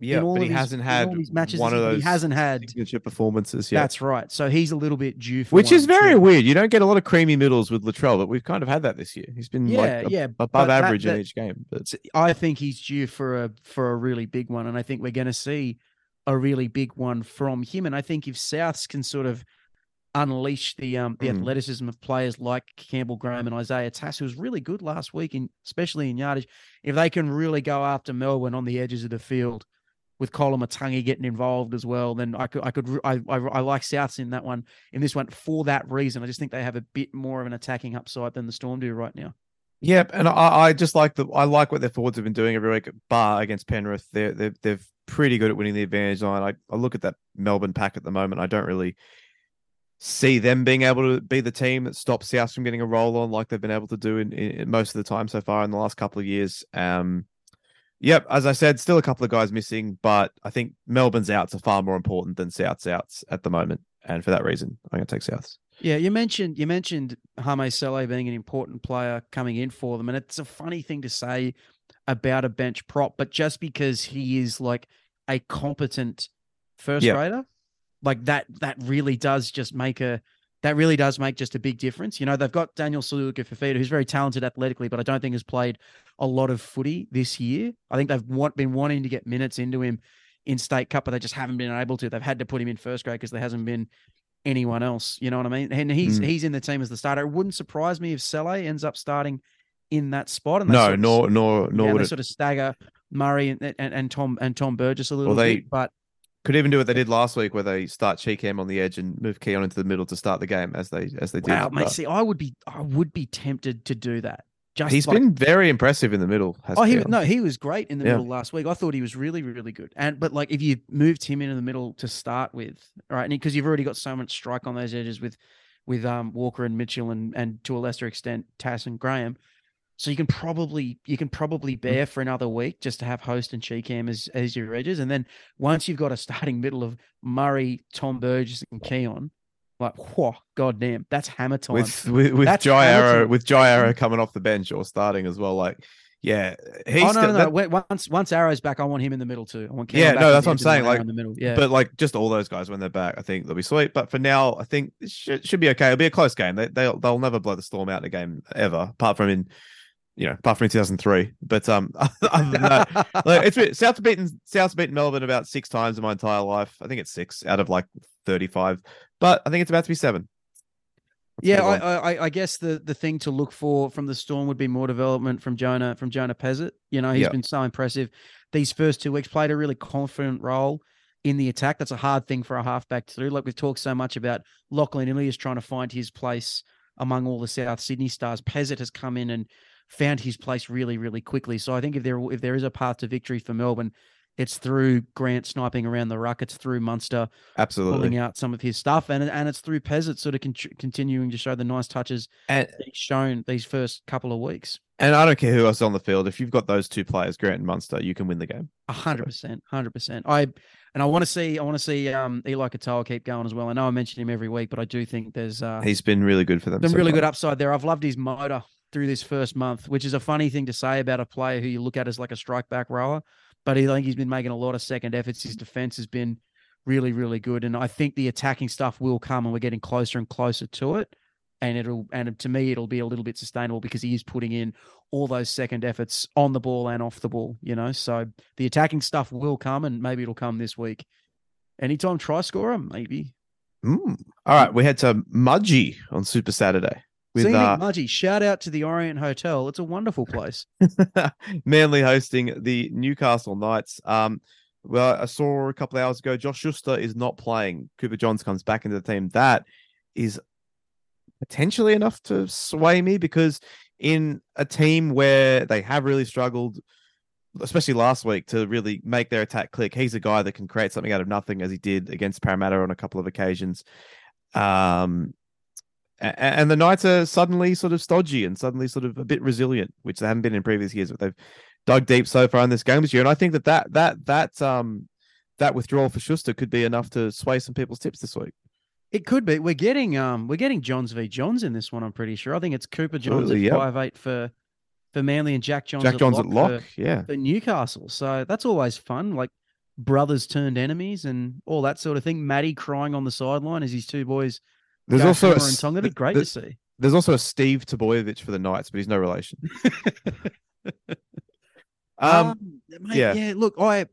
Yeah, but he his- hasn't had matches one of those he hasn't had- signature performances yet. That's right. So he's a little bit due for which is very too. weird. You don't get a lot of creamy middles with Latrell, but we've kind of had that this year. He's been Yeah, like a- yeah, above but that- average in each game. But I think he's due for a for a really big one, and I think we're going to see a really big one from him. And I think if Souths can sort of unleash the um the Mm. athleticism of players like Campbell Graham and Isaiah Tass, who was really good last week, in especially in yardage, if they can really go after Melbourne on the edges of the field. With Koloamatangi getting involved as well, then I could, I could, I, I, I like Souths in that one, in this one for that reason. I just think they have a bit more of an attacking upside than the Storm do right now. Yep, and I, I just like the I like what their forwards have been doing every week. Bar against Penrith, they're they're they're pretty good at winning the advantage line. I, I look at that Melbourne pack at the moment. I don't really see them being able to be the team that stops South from getting a roll on like they've been able to do in, in most of the time so far in the last couple of years. Um, yep, as I said, still a couple of guys missing, but I think Melbourne's outs are far more important than South's outs at the moment, and for that reason, I'm going to take Souths. Yeah, you mentioned you mentioned Hame Sele being an important player coming in for them, and it's a funny thing to say about a bench prop, but just because he is like a competent first Yeah. grader, like that that really does just make a that really does make just a big difference. You know, they've got Daniel Suluka-Fifita, who's very talented athletically, but I don't think has played a lot of footy this year. I think they've want, been wanting to get minutes into him in state cup, but they just haven't been able to. They've had to put him in first grade because there hasn't been anyone else. You know what I mean? And he's Mm. he's in the team as the starter. It wouldn't surprise me if Sele ends up starting in that spot. And No, sort of- nor nor nor yeah, would they it. sort of stagger Murray and, and, and Tom and Tom Burgess a little they- bit. But Could even do what they did last week, where they start Chee Kam on the edge and move Keaon into the middle to start the game, as they as they did. wow, mate, But see, I would be I would be tempted to do that. Just he's like- been very impressive in the middle. has Oh, he no, he was great in the Yeah. middle last week. I thought he was really, really good. And but like if you moved him into the middle to start with, right? And because you've already got so much strike on those edges with with um Walker and Mitchell and and to a lesser extent Tass and Graham. So you can probably you can probably Mm. bear for another week just to have Host and Chee Kam as as your edges, and then once you've got a starting middle of Murray, Tom Burgess, and Keaon, like whoa, goddamn, that's hammer time. with with, with That's Jai Arrow with Jai Arrow coming off the bench or starting as well. Like Yeah, he's oh no, no, no. that- once once Arrow's back, I want him in the middle too. I want Yeah, back no, that's what I'm saying, like, in the middle. Yeah, But like just all those guys when they're back, I think they'll be sweet. But for now, I think it should, should be okay. It'll be a close game. They they'll they'll never blow the storm out in a game ever, apart from in you know, apart from in 2003. But um, [LAUGHS] other than [LAUGHS] that, like, it's been, South's beaten South's beaten Melbourne about six times in my entire life. I think it's six out of like 35, but I think it's about to be seven. Let's yeah. I. I I- guess the the thing to look for from the Storm would be more development from Jonah from Jonah Pezet. You know, he's Yeah. been so impressive these first two weeks. Played a really confident role in the attack. That's a hard thing for a halfback to do. Like we've talked so much about Lachlan Ilias trying to find his place among all the South Sydney stars. Pezet has come in and found his place really, really quickly. So I think if there if there is a path to victory for Melbourne, it's through Grant sniping around the ruck. It's through Munster Absolutely. pulling out some of his stuff, and and it's through Pezet sort of con- continuing to show the nice touches And he's shown these first couple of weeks. and I don't care who else is on the field. If you've got those two players, Grant and Munster, you can win the game. A hundred percent, hundred percent. I and I want to see, I want to see um Eli Katoa keep going as well. I know I mention him every week, but I do think there's uh, He's been really good for them. some so really far. good upside there. I've loved his motor through this first month, which is a funny thing to say about a player who you look at as like a strike back rower. But I think he's been making a lot of second efforts. His defense has been really, really good. And I think the attacking stuff will come and we're getting closer and closer to it. And it'll and to me it'll be a little bit sustainable because he is putting in all those second efforts on the ball and off the ball, you know. So the attacking stuff will come and maybe it'll come this week. Anytime try scorer, maybe. Mm. All right, we head to Mudgee on Super Saturday with Scenic uh, Mudgee, shout out to the Orient Hotel. It's a wonderful place. [LAUGHS] Manly hosting the Newcastle Knights. Um, well, I saw a couple of hours ago, Josh Schuster is not playing. Cooper Johns comes back into the team. That is potentially enough to sway me because in a team where they have really struggled, especially last week, to really make their attack click, he's a guy that can create something out of nothing, as he did against Parramatta on a couple of occasions. Um, and the Knights are suddenly sort of stodgy and suddenly sort of a bit resilient, which they haven't been in previous years. But they've dug deep so far in this game this year, and I think that that that that um that withdrawal for Schuster could be enough to sway some people's tips this week. It could be. We're getting um we're getting Johns v Johns in this one, I'm pretty sure. I think it's Cooper Johns Absolutely, at yep. five eight for for Manly and Jack Johns Jack at Johns lock at lock, for, yeah. for Newcastle. So that's always fun. Like brothers turned enemies and all that sort of thing. Matty crying on the sideline as his two boys There's also a, and. That'd be great th- to see. There's also a Steve Tobojevich for the Knights, but he's no relation. [LAUGHS] um, mate, yeah. yeah. Look, I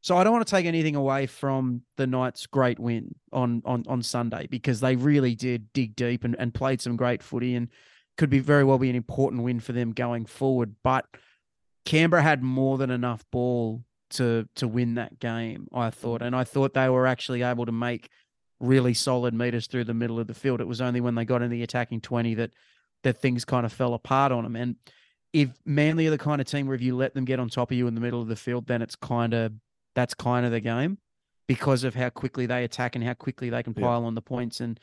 so I don't want to take anything away from the Knights' great win on on on Sunday because they really did dig deep and, and played some great footy and could be very well be an important win for them going forward. But Canberra had more than enough ball to to win that game, I thought, and I thought they were actually able to make really solid meters through the middle of the field. It was only when they got in the attacking twenty that that things kind of fell apart on them. And if Manly are the kind of team where if you let them get on top of you in the middle of the field, then it's kind of that's kind of the game because of how quickly they attack and how quickly they can Yeah. pile on the points. And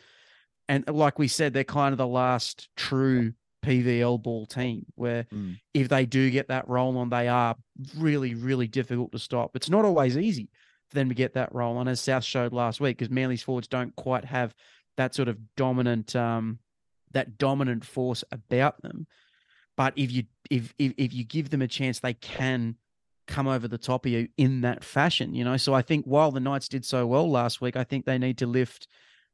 and like we said, they're kind of the last true PVL ball team where Mm. if they do get that roll on, they are really, really difficult to stop. It's not always easy for them to get that role. on, as South showed last week, because Manly's forwards don't quite have that sort of dominant um that dominant force about them. But if you if if if you give them a chance, they can come over the top of you in that fashion, you know. So I think while the Knights did so well last week, I think they need to lift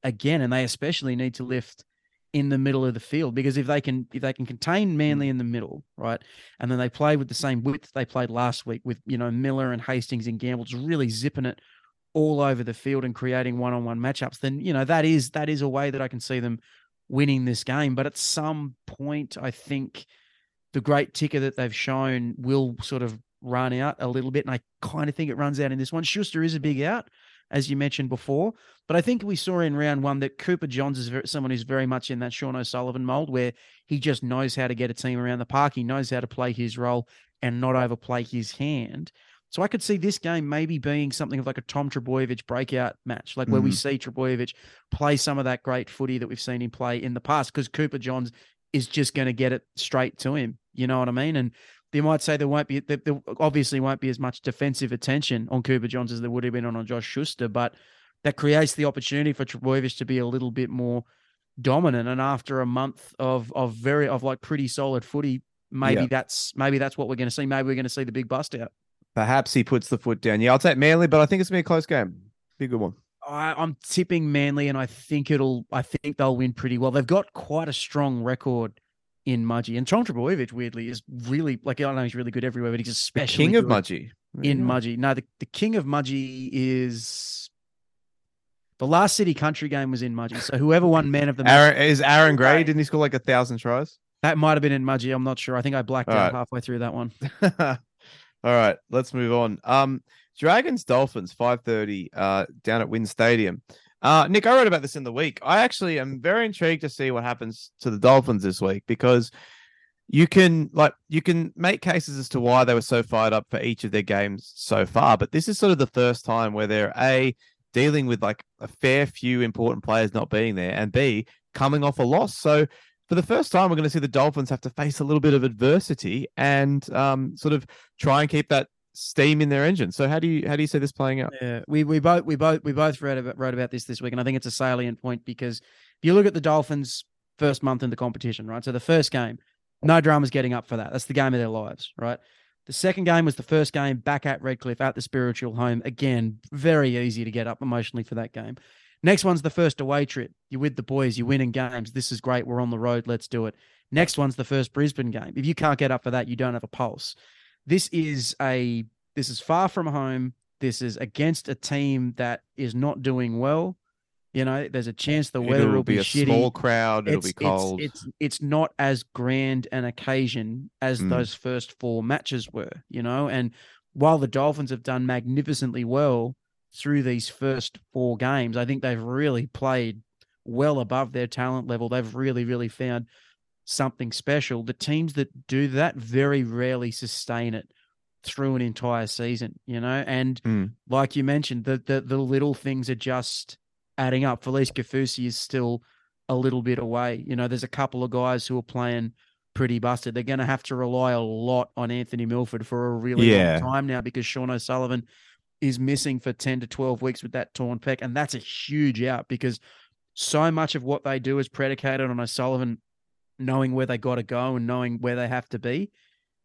again, and they especially need to lift in the middle of the field because if they can if they can contain hmm. Manly in the middle, right, and then they play with the same width they played last week with you know Miller and Hastings and Gamble just really zipping it all over the field and creating one-on-one matchups, then you know that is that is a way that I can see them winning this game. But at some point, I think the great ticker that they've shown will sort of run out a little bit, and I kind of think it runs out in this one. Schuster is a big out, as you mentioned before, but I think we saw in round one that Cooper Johns is very, someone who's very much in that Sean O'Sullivan mold, where he just knows how to get a team around the park. He knows how to play his role and not overplay his hand. So I could see this game maybe being something of like a Tom Trbojevic breakout match, like where we Mhm. see Trbojevic play some of that great footy that we've seen him play in the past, because Cooper Johns is just going to get it straight to him. You know what I mean? And they might say there won't be, there, there obviously won't be as much defensive attention on Cooper Johns as there would have been on, on Josh Schuster, but that creates the opportunity for Trbojevic to be a little bit more dominant. And after a month of of very of like pretty solid footy, maybe Yeah. that's maybe that's what we're going to see. Maybe we're going to see the big bust out. Perhaps he puts the foot down. Yeah, I'll take Manly, but I think it's gonna be a close game. Be a good one. I, I'm tipping Manly, and I think it'll. I think they'll win pretty well. They've got quite a strong record in Mudgee, and Tom Trbojevic, weirdly, is really like I don't know he's really good everywhere, but he's The especially king of Mudgee. in Mudgee. No, the, the king of Mudgee is the last city country game was in Mudgee. So whoever won man of the match, Aaron is Aaron Gray. Gray. Didn't he score like a thousand tries? that might have been in Mudgee. I'm not sure. I think I blacked All out right. halfway through that one. [LAUGHS] All right, let's move on. Um, Dragons Dolphins, five thirty, uh, down at WIN Stadium. Uh, Nick, I wrote about this in the week. I actually am very intrigued to see what happens to the Dolphins this week because you can like you can make cases as to why they were so fired up for each of their games so far, but this is sort of the first time where they're a dealing with like a fair few important players not being there, and b coming off a loss. So for the first time, we're going to see the Dolphins have to face a little bit of adversity and um, sort of try and keep that steam in their engine. So how do you how do you see this playing out? Yeah, we we both we both we both read about, wrote about this this week, and I think it's a salient point because if you look at the Dolphins' first month in the competition, right? So the first game, no dramas getting up for that. That's the game of their lives, right? The second game was the first game back at Redcliffe at the spiritual home. Again, very easy to get up emotionally for that game. Next one's the first away trip. You're with the boys, you're winning games. This is great. We're on the road. Let's do it. Next one's the first Brisbane game. If you can't get up for that, you don't have a pulse. This is a this is far from home. This is against a team that is not doing well. You know, there's a chance the weather It'll will be, a shitty. small crowd. It'll it's, be cold. It's, it's it's not as grand an occasion as Mm. those first four matches were, you know. And while the Dolphins have done magnificently well through these first four games, I think they've really played well above their talent level. They've really, really found something special. The teams that do that very rarely sustain it through an entire season, you know. And Mm. like you mentioned, the the the little things are just adding up. Felise Kaufusi is still a little bit away. You know, there's a couple of guys who are playing pretty busted. They're going to have to rely a lot on Anthony Milford for a really Yeah. long time now because Sean O'Sullivan is missing for 10 to 12 weeks with that torn pec. And that's a huge out because so much of what they do is predicated on O'Sullivan knowing where they got to go and knowing where they have to be.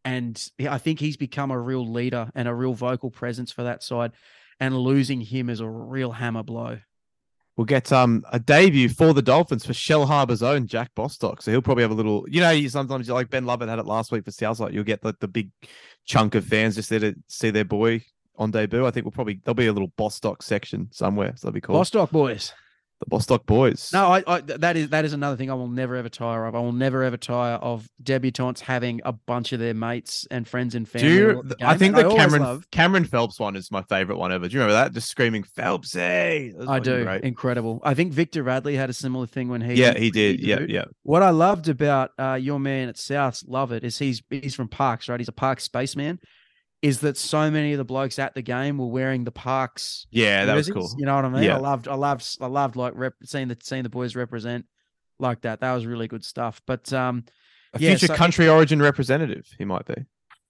And I think he's become a real leader and a real vocal presence for that side. And losing him is a real hammer blow. We'll get um a debut for the Dolphins for Shellharbour's own Jack Bostock. So he'll probably have a little, you know, sometimes you like Ben Lovett had it last week for Southside. You'll get like the big chunk of fans just there to see their boy on debut. I think we'll probably there'll be a little Bostock section somewhere. So that'll be cool. Bostock boys. The Bostock boys. No, I, I that is that is another thing I will never ever tire of. I will never ever tire of debutantes having a bunch of their mates and friends and family. Do you? I think the always Cameron Cameron Phelps one is my favorite one ever. Do you remember that? Just screaming Phelpsy. I do. Great. Incredible. I think Victor Radley had a similar thing when he. Yeah, he did. Yeah, yeah. What I loved about uh, your man at South, love it, is he's he's from Parkes, right? He's a Parkes spaceman. Is that so many of the blokes at the game were wearing the Parks? Yeah, that was cool. You know what I mean? Yeah. I loved, I loved, I loved like rep, seeing the seeing the boys represent like that. That was really good stuff. But um, A Yeah, future so- country origin representative, he might be.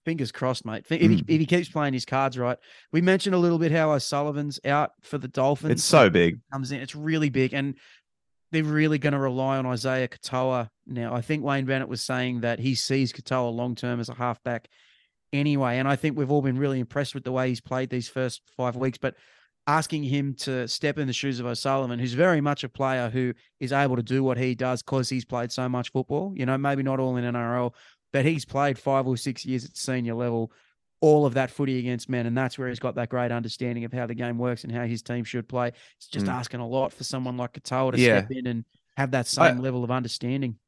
fingers crossed, mate. If he, Mm. if he keeps playing his cards right, we mentioned a little bit how O'Sullivan's out for the Dolphins. It's so big. comes in. It's really big, and they're really going to rely on Isaiah Katoa now. I think Wayne Bennett was saying that he sees Katoa long term as a halfback anyway, and I think we've all been really impressed with the way he's played these first five weeks. But asking him to step in the shoes of O'Sullivan, who's very much a player who is able to do what he does because he's played so much football. You know, maybe not all in NRL, but he's played five or six years at senior level. All of that footy against men, and that's where he's got that great understanding of how the game works and how his team should play. It's just Mm. asking a lot for someone like Katoa to Yeah. step in and have that I- same level of understanding.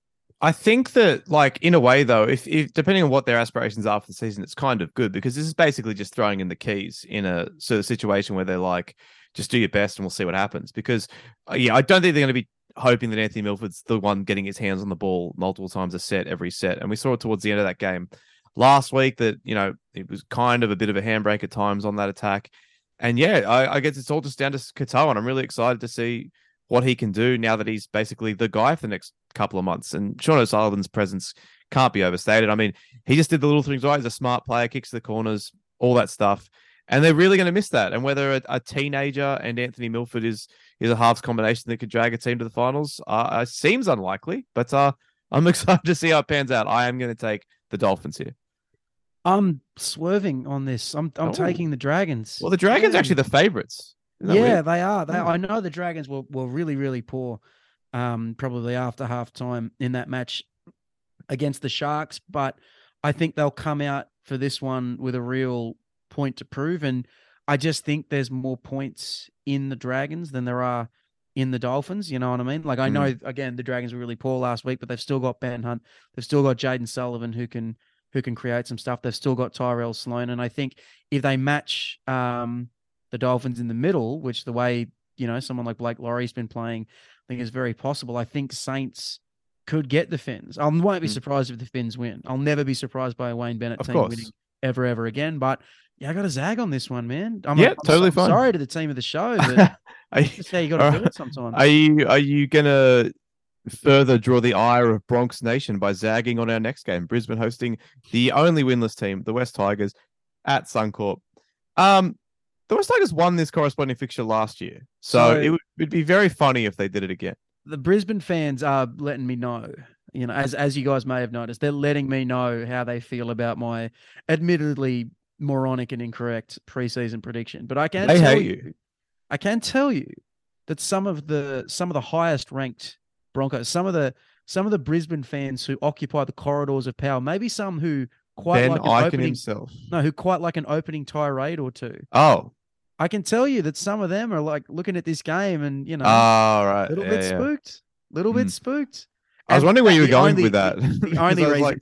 I think that, like, in a way, though, if, if depending on what their aspirations are for the season, it's kind of good because this is basically just throwing in the keys in a sort of situation where they're like, just do your best and we'll see what happens. Because, uh, yeah, I don't think they're going to be hoping that Anthony Milford's the one getting his hands on the ball multiple times a set, every set. And we saw it towards the end of that game last week that, you know, it was kind of a bit of a handbrake at times on that attack. And yeah, I, I guess it's all just down to Katoa, and I'm really excited to see what he can do now that he's basically the guy for the next couple of months. And Sean O'Sullivan's presence can't be overstated. I mean, he just did the little things right. He's a smart player, kicks the corners, all that stuff. And they're really going to miss that. And whether a, a teenager and Anthony Milford is is a halves combination that could drag a team to the finals, uh, uh, seems unlikely. But uh, I'm [LAUGHS] excited to see how it pans out. I am going to take the Dolphins here. I'm swerving on this. I'm I'm Oh. taking the Dragons. Well, the Dragons are Yeah. actually the favourites. Yeah, weird? they are. They Yeah. I know the Dragons were, were really, really poor, um, probably after half time in that match against the Sharks, but I think they'll come out for this one with a real point to prove. And I just think there's more points in the Dragons than there are in the Dolphins. You know what I mean? Like I Mm. know again the Dragons were really poor last week, but they've still got Ben Hunt. They've still got Jayden Sullivan who can who can create some stuff. They've still got Tyrell Sloan. And I think if they match um the Dolphins in the middle, which the way you know someone like Blake Lawrie's been playing, think is very possible. I think Saints could get the Finns. I won't be Mm. surprised if the Finns win. I'll never be surprised by a Wayne Bennett Of team course. winning ever, ever again. But yeah, I got a zag on this one, man. I'm, Yeah, I'm, totally I'm fine. Sorry to the team of the show, but [LAUGHS] are, you, just how you got to do it sometimes. are you are you gonna further draw the ire of Bronx Nation by zagging on our next game? Brisbane hosting the only winless team, the West Tigers, at Suncorp. Um, the West Tigers won this corresponding fixture last year, so, So- it would it'd be very funny if they did it again. the Brisbane fans are letting me know. You know, as as you guys may have noticed, they're letting me know how they feel about my admittedly moronic and incorrect preseason prediction. But I can They tell you, you. I can tell you that some of the some of the highest ranked Broncos, some of the some of the Brisbane fans who occupy the corridors of power, maybe some who quite Ben like an opening, himself. no, who quite like an opening tirade or two. Oh, I can tell you that some of them are like looking at this game and you know, all right. a little yeah, bit yeah. spooked, little bit Mm. spooked. I was And wondering where you were going only- with that. The [LAUGHS] only reason, like,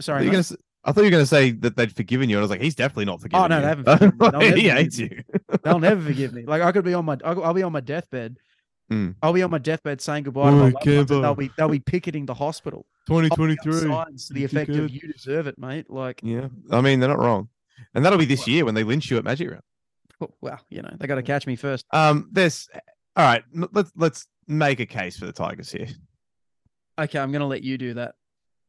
sorry, gonna, I thought you were going to say that they'd forgiven you, and I was like, he's definitely not forgiven. Oh, no, you. they haven't [LAUGHS] forgiven me. They'll [LAUGHS] he hates me. you. they'll never forgive me. Like I could be on my, I'll, I'll be on my deathbed. Mm. I'll be on my deathbed saying goodbye to my Oh, and they'll be they'll be picketing the hospital. Be on 2023. Signs to the You effect of "You deserve it, mate." Like, Yeah, I mean they're not wrong, and that'll be this year when they lynch you at Magic Round. [LAUGHS] well, you know, they got to catch me first. Um, there's all right. Let's let's make a case for the Tigers here. Okay, I'm gonna let you do that.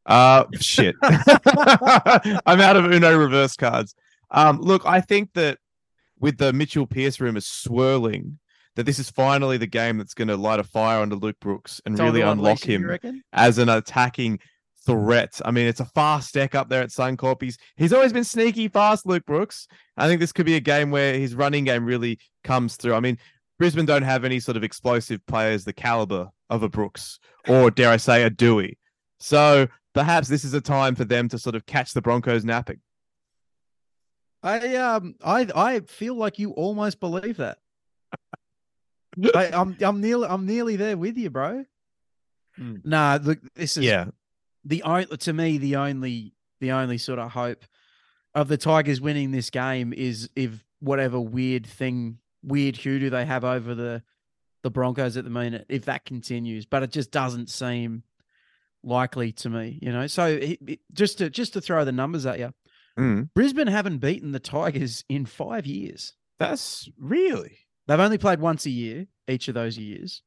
Uh, shit. [LAUGHS] [LAUGHS] I'm out of Uno reverse cards. Um, look, I think that with the Mitchell Pearce rumors swirling, that this is finally the game that's going to light a fire under Luke Brooks and really unlock unleash it, you him as an attacking threat. I mean, it's a fast deck up there at Suncorp. He's he's always been sneaky fast, Luke Brooks. I think this could be a game where his running game really comes through. I mean, Brisbane don't have any sort of explosive players the caliber of a Brooks or dare I say a Doueihi. So perhaps this is a time for them to sort of catch the Broncos napping. I um I I feel like you almost believe that. [LAUGHS] I, I'm I'm nearly I'm nearly there with you, bro. Hmm. Nah, look, this is Yeah. The only to me the only the only sort of hope of the Tigers winning this game is if whatever weird thing weird hoodoo they have over the the Broncos at the minute if that continues, but it just doesn't seem likely to me, you know. So it, it- just to just to throw the numbers at you, Mm. Brisbane haven't beaten the Tigers in five years. That's really They've only played once a year, each of those years.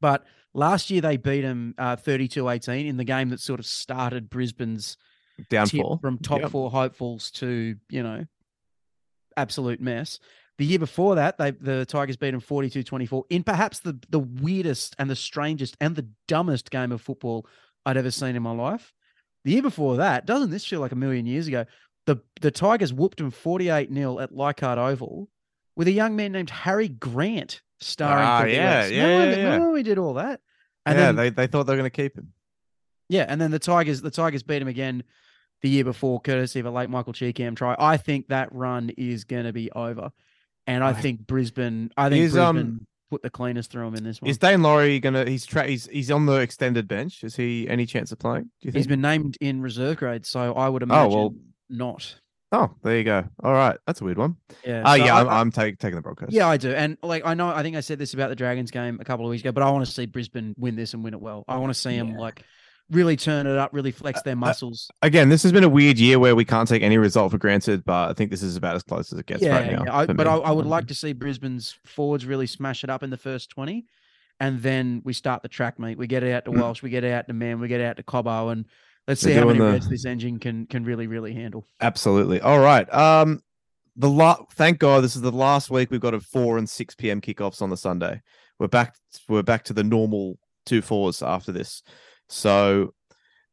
But last year they beat them uh, 32-18 in the game that sort of started Brisbane's downfall from top Yep. four hopefuls to, you know, absolute mess. The year before that, they the Tigers beat them 42-24 in perhaps the the weirdest and the strangest and the dumbest game of football I'd ever seen in my life. The year before that, doesn't this feel like a million years ago? The the Tigers whooped them 48-0 at Leichhardt Oval with a young man named Harry Grant starring Ah, yeah, West. yeah, Remember, yeah, yeah. remember we did all that? And yeah, then they, they thought they were going to keep him. yeah, and then the Tigers, the Tigers beat him again the year before, courtesy of a late Michael Chee Kam try. I think that run is going to be over, and I think Brisbane. I think Is, um, Brisbane put the cleanest through him in this one. Is Dane Laurie gonna? He's tra- he's he's on the extended bench. Is he any chance of playing? Do you think? He's been named in reserve grade, so I would imagine. oh well. not. Oh, there you go. All right, that's a weird one. Yeah. Oh so yeah, I- I'm, I- I'm take, taking the Broncos. yeah, I do, and like I know, I think I said this about the Dragons game a couple of weeks ago, but I want to see Brisbane win this and win it well. I want to see them Yeah. like really turn it up, really flex their uh, muscles. Again, this has been a weird year where we can't take any result for granted, but I think this is about as close as it gets yeah, right now. yeah. I, but. I, I would like to see Brisbane's forwards really smash it up in the first 20. And then we start the track meet. We get it out to Mm. Walsh, we get it out to Mam, we get it out to Cobbo, and let's see how many doing the- reds this engine can can really, really handle. Absolutely. All right. Um, the la- thank God this is the last week we've got a four and six p.m. kickoffs on the Sunday. We're back. We're back to the normal two fours after this. So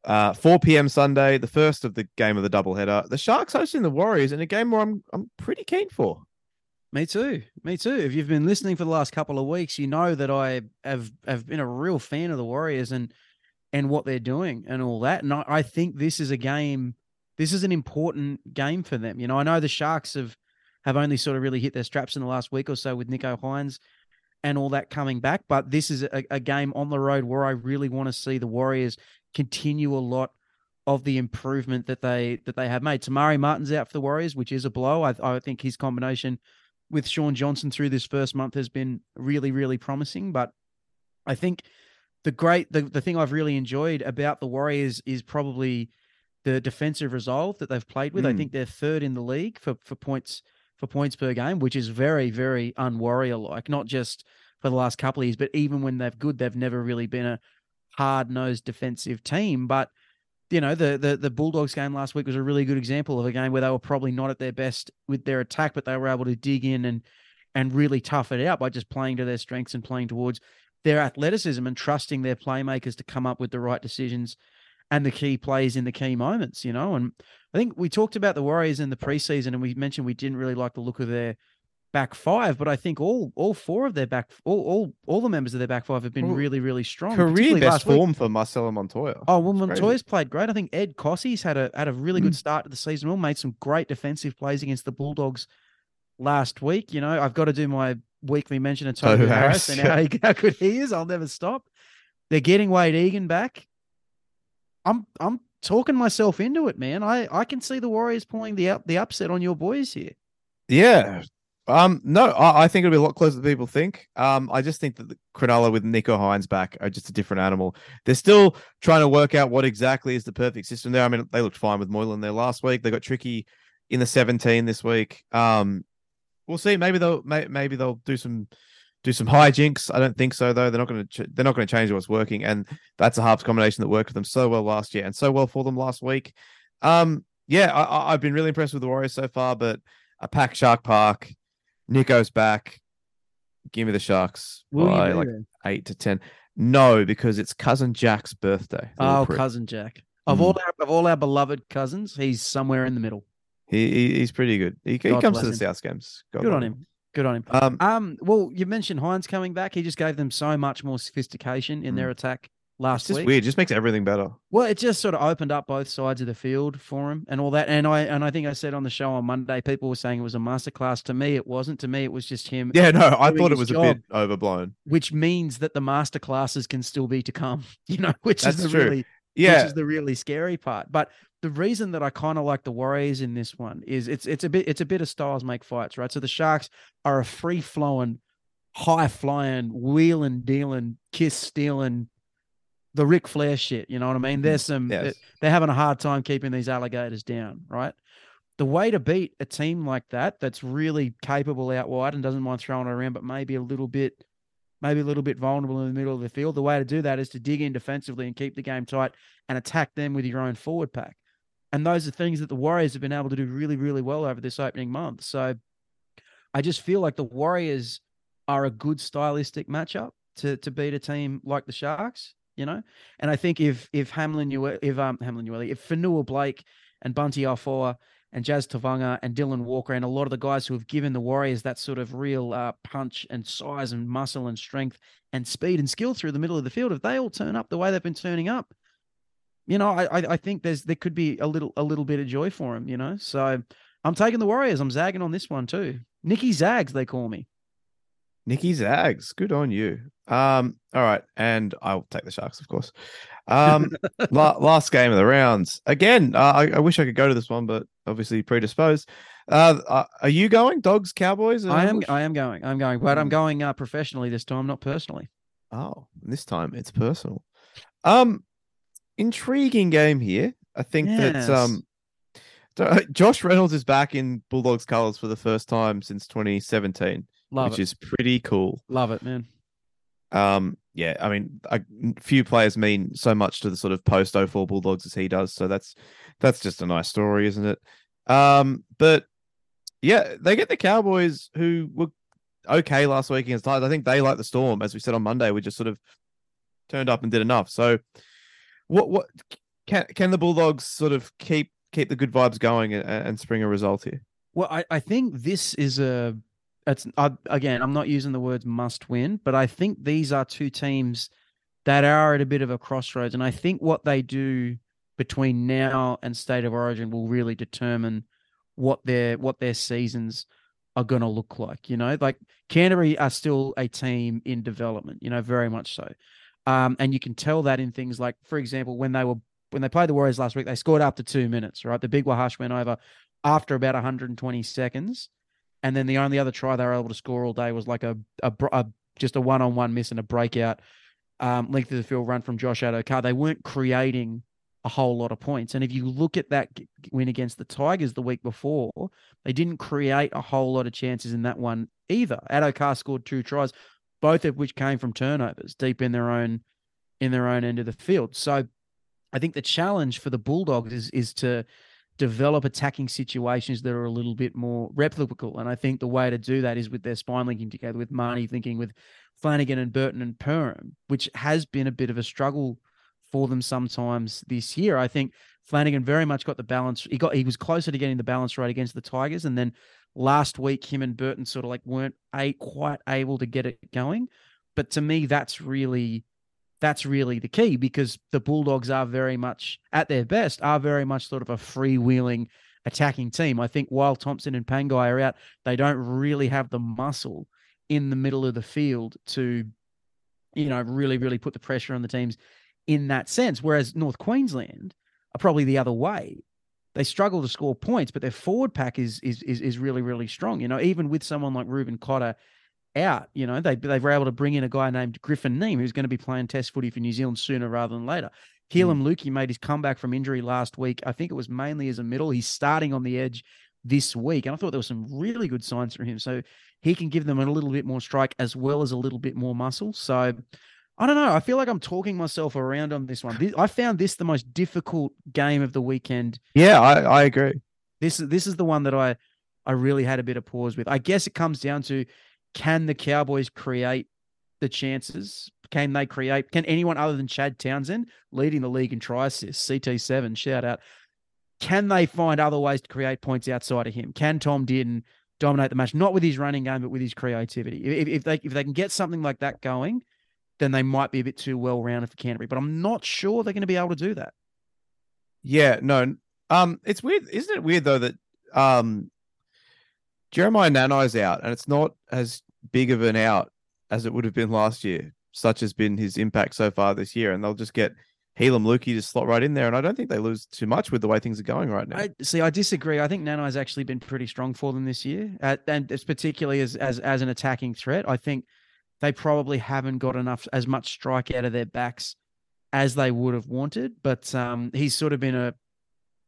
Uh, 4 p.m. Sunday, the first of the game of the doubleheader. The Sharks hosting the Warriors in a game where I'm I'm pretty keen for. Me too. Me too. If you've been listening for the last couple of weeks, you know that I have have been a real fan of the Warriors and and what they're doing and all that. And I, I think this is a game. This is an important game for them. You know, I know the Sharks have have only sort of really hit their straps in the last week or so with Nicho Hynes and all that coming back. But this is a, a game on the road where I really want to see the Warriors continue a lot of the improvement that they that they have made. Te Maire Martin's out for the Warriors, which is a blow. I, I think his combination with Shaun Johnson through this first month has been really, really promising. But I think the great the, the thing I've really enjoyed about the Warriors is probably the defensive resolve that they've played with. I Mm. think they're third in the league for for points for points per game, which is very, very unwarrior like, not just for the last couple of years, but even when they've good, they've never really been a hard nosed defensive team. But you know, the, the the Bulldogs game last week was a really good example of a game where they were probably not at their best with their attack, but they were able to dig in and and really tough it out by just playing to their strengths and playing towards their athleticism and trusting their playmakers to come up with the right decisions and the key plays in the key moments, you know. And I think we talked about the Warriors in the preseason and we mentioned we didn't really like the look of their back five, but I think all all four of their back all all, all the members of their back five have been really, really strong. Career best last week. form for Marcelo Montoya. Oh well, It's crazy. Montoya's played great. I think Ed Kosi's had a had a really good Mm. start to the season. Well, made some great defensive plays against the Bulldogs last week. You know, I've got to do my weekly mention of Toby Toby Harris, Harris, and how, he, [LAUGHS] how good he is. I'll never stop. They're getting Wade Egan back. I'm I'm talking myself into it, man. I I can see the Warriors pulling the up the upset on your boys here. Yeah. Um, no, I, I think it'll be a lot closer than people think. Um, I just think that the Cronulla with Nicho Hynes back are just a different animal. They're still trying to work out what exactly is the perfect system there. I mean, they looked fine with Moylan there last week. They got tricky in the 17 this week. Um, we'll see. Maybe they'll may, maybe they'll do some do some hijinks. I don't think so though. They're not going to ch- they're not going to change what's working, and that's a halves combination that worked for them so well last year and so well for them last week. Um, yeah, I, I've been really impressed with the Warriors so far, but a pack Shark Park, Nicho's back. Give me the Sharks Will by like there? eight to ten. No, because it's cousin Jack's birthday. Oh, cousin Jack. Of Mm. all our of all our beloved cousins, he's somewhere in the middle. He, he he's pretty good. He, he comes to the him. South games. God Good on him. Good on him. Um, Um, well, you mentioned Hynes coming back. He just gave them so much more sophistication in their attack it's last just week. weird. It just makes everything better. Well, it just sort of opened up both sides of the field for him and all that. And I and I think I said on the show on Monday, people were saying it was a masterclass. To me, it wasn't. To me, it was just him. Yeah, no, I thought it was a bit overblown. Which means that the masterclasses can still be to come. [LAUGHS] You know, which That's is the true. really Yeah, which is the really scary part. But the reason that I kind of like the Warriors in this one is it's it's a bit it's a bit of styles make fights, right? So the Sharks are a free flowing, high flying, wheeling, dealing, kiss stealing, the Ric Flair shit. You know what I mean? There's mm-hmm. some Yes. they're, they're having a hard time keeping these alligators down, right? The way to beat a team like that, that's really capable out wide and doesn't mind throwing it around, but maybe a little bit, maybe a little bit vulnerable in the middle of the field. The way to do that is to dig in defensively and keep the game tight and attack them with your own forward pack. And those are things that the Warriors have been able to do really, really well over this opening month. So I just feel like the Warriors are a good stylistic matchup to to beat a team like the Sharks, you know. And I think if if Hamlin Ue- if um Hamlin Ueli, if Fonua-Blake and Bunty Afoa and Jazz Tevaga and Dylan Walker and a lot of the guys who have given the Warriors that sort of real uh, punch and size and muscle and strength and speed and skill through the middle of the field, if they all turn up the way they've been turning up, you know, I I, think there's there could be a little a little bit of joy for him, you know. So I'm taking the Warriors. I'm zagging on this one too. Nicky Zags, they call me. Nicky Zags, good on you. Um, all right, and I'll take the Sharks, of course. Um, [LAUGHS] la- last game of the rounds again. Uh, I, I wish I could go to this one, but obviously predisposed. Uh, uh, are you going? Dogs, Cowboys? I am? I am going. I'm going, but I'm Mm. going uh, professionally this time, not personally. Oh, this time it's personal. Um, intriguing game here. I think Yes. that um, [LAUGHS] Josh Reynolds is back in Bulldogs colors for the first time since 2017, Love which it. is pretty cool. Love it, man. Um, yeah, I mean, a few players mean so much to the sort of post 04 Bulldogs as he does, so that's that's just a nice story, isn't it? Um, but yeah, they get the Cowboys who were okay last week against Titans. I think they like the Storm, as we said on Monday. We just sort of turned up and did enough. So, what what can can the Bulldogs sort of keep keep the good vibes going and, and spring a result here? Well, I, I think this is a. It's uh, again, I'm not using the words must win, but I think these are two teams that are at a bit of a crossroads, and I think what they do between now and state of origin will really determine what their what their seasons are going to look like. You know, like Canterbury are still a team in development. You know, very much so, um, and you can tell that in things like, for example, when they were when they played the Warriors last week, they scored after two minutes. Right, the big Wahash went over after about 120 seconds, and then the only other try they were able to score all day was like a a, a just a one on one miss and a breakout um, length of the field run from Josh Addo-Carr. They weren't creating a whole lot of points. And if you look at that win against the Tigers the week before, they didn't create a whole lot of chances in that one either. Addo-Carr scored two tries, both of which came from turnovers deep in their own in their own end of the field. So I think the challenge for the Bulldogs is is to develop attacking situations that are a little bit more replicable. And I think the way to do that is with their spine linking together with Mahoney thinking with Flanagan and Burton and Perham, which has been a bit of a struggle for them sometimes this year. I think Flanagan very much got the balance. He got he was closer to getting the balance right against the Tigers, and then last week him and Burton sort of like weren't a quite able to get it going. But to me, that's really that's really the key because the Bulldogs are very much at their best, are very much sort of a freewheeling attacking team. I think while Thompson and Pangai are out, they don't really have the muscle in the middle of the field to, you know, really, really put the pressure on the teams in that sense. Whereas North Queensland are probably the other way. They struggle to score points, but their forward pack is is is, is really really strong. You know, even with someone like Reuben Cotter out, you know, they they were able to bring in a guy named Griffin Neame who's going to be playing Test footy for New Zealand sooner rather than later. Heilum mm. Luki made his comeback from injury last week. I think it was mainly as a middle. He's starting on the edge this week, and I thought there were some really good signs from him. So he can give them a little bit more strike as well as a little bit more muscle. So I don't know. I feel like I'm talking myself around on this one. This, I found this the most difficult game of the weekend. Yeah, I, I agree. This this is the one that I I really had a bit of pause with. I guess it comes down to can the Cowboys create the chances? Can they create? Can anyone other than Chad Townsend leading the league in try assists? CT7, shout out. Can they find other ways to create points outside of him? Can Tom Dearden dominate the match? Not with his running game, but with his creativity. If, if they if they can get something like that going, then they might be a bit too well rounded for Canterbury. But I'm not sure they're going to be able to do that. Yeah, no. Um, it's weird, isn't it weird though that um Jeremiah Nanai's out and it's not as big of an out as it would have been last year, such has been his impact so far this year, and they'll just get Heilum Luki to slot right in there, and I don't think they lose too much with the way things are going right now. I see. I disagree. I think Nanai's actually been pretty strong for them this year, uh, and it's particularly as as as an attacking threat. I think they probably haven't got enough as much strike out of their backs as they would have wanted. But um, he's sort of been a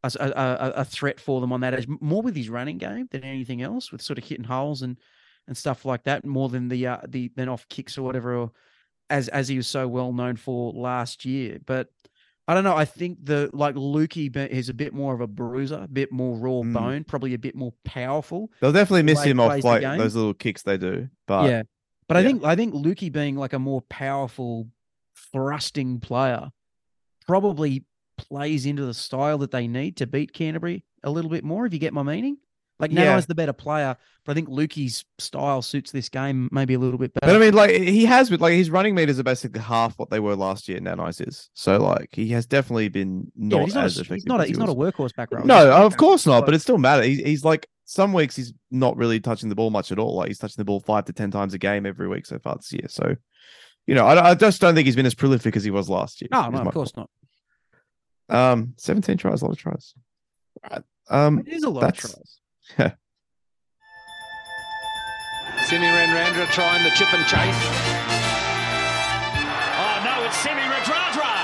a, a a, threat for them on that edge, more with his running game than anything else, with sort of hitting holes and and stuff like that, more than the uh, the than off kicks or whatever, or as as he was so well known for last year. But I don't know. I think the like Luki is a bit more of a bruiser, a bit more raw mm. bone, probably a bit more powerful. They'll definitely miss him off like those little kicks they do. But yeah, but yeah. I think I think Luki being like a more powerful, thrusting player probably plays into the style that they need to beat Canterbury a little bit more. If you get my meaning, like yeah. is the better player, but I think Luki's style suits this game maybe a little bit better. But I mean, like he has with like his running meters are basically half what they were last year. Nanai's is so like he has definitely been not yeah, he's not as a, effective. He's not a, he's not a workhorse background. No, of course not. But it still matters. He, he's like some weeks he's not really touching the ball much at all. Like he's touching the ball five to ten times a game every week so far this year. So, you know, I, I just don't think he's been as prolific as he was last year. Oh no, of course point. not. Um, seventeen tries, a lot of tries. Um, it is a lot of tries. [LAUGHS] Semi Radradra trying the chip and chase. Oh no, it's Semi Radradra.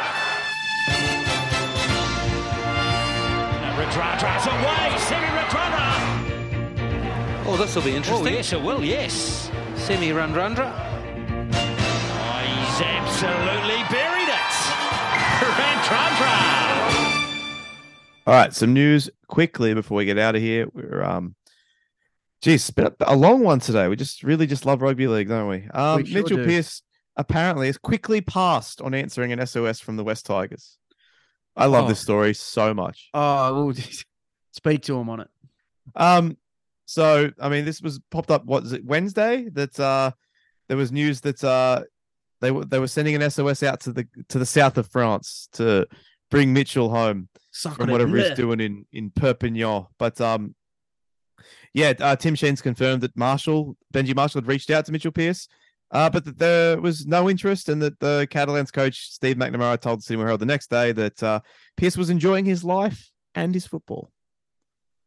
Radradra's away. Semi Radradra. Oh, this will be interesting. Oh, yes, it will, yes. Semi Radradra. Oh, he's absolutely buried it. Radradra. All right, some news quickly before we get out of here. We're um Geez, it's been a long one today. We just really just love rugby league, don't we? Um, we sure Mitchell do. Pearce apparently has quickly passed on answering an SOS from the West Tigers. I love Oh. this story so much. Oh, well, [LAUGHS] speak to him on it. Um, so I mean, this was popped up. What is it? Wednesday that uh, there was news that uh, they were they were sending an SOS out to the to the south of France to bring Mitchell home Suck from whatever he's doing in in Perpignan. But um, yeah, uh, Tim Sheens confirmed that Marshall Benji Marshall had reached out to Mitchell Pearce. Uh, but that there was no interest, and that the Catalans coach Steve McNamara told the Sydney Herald the next day that uh, Pearce was enjoying his life and his football.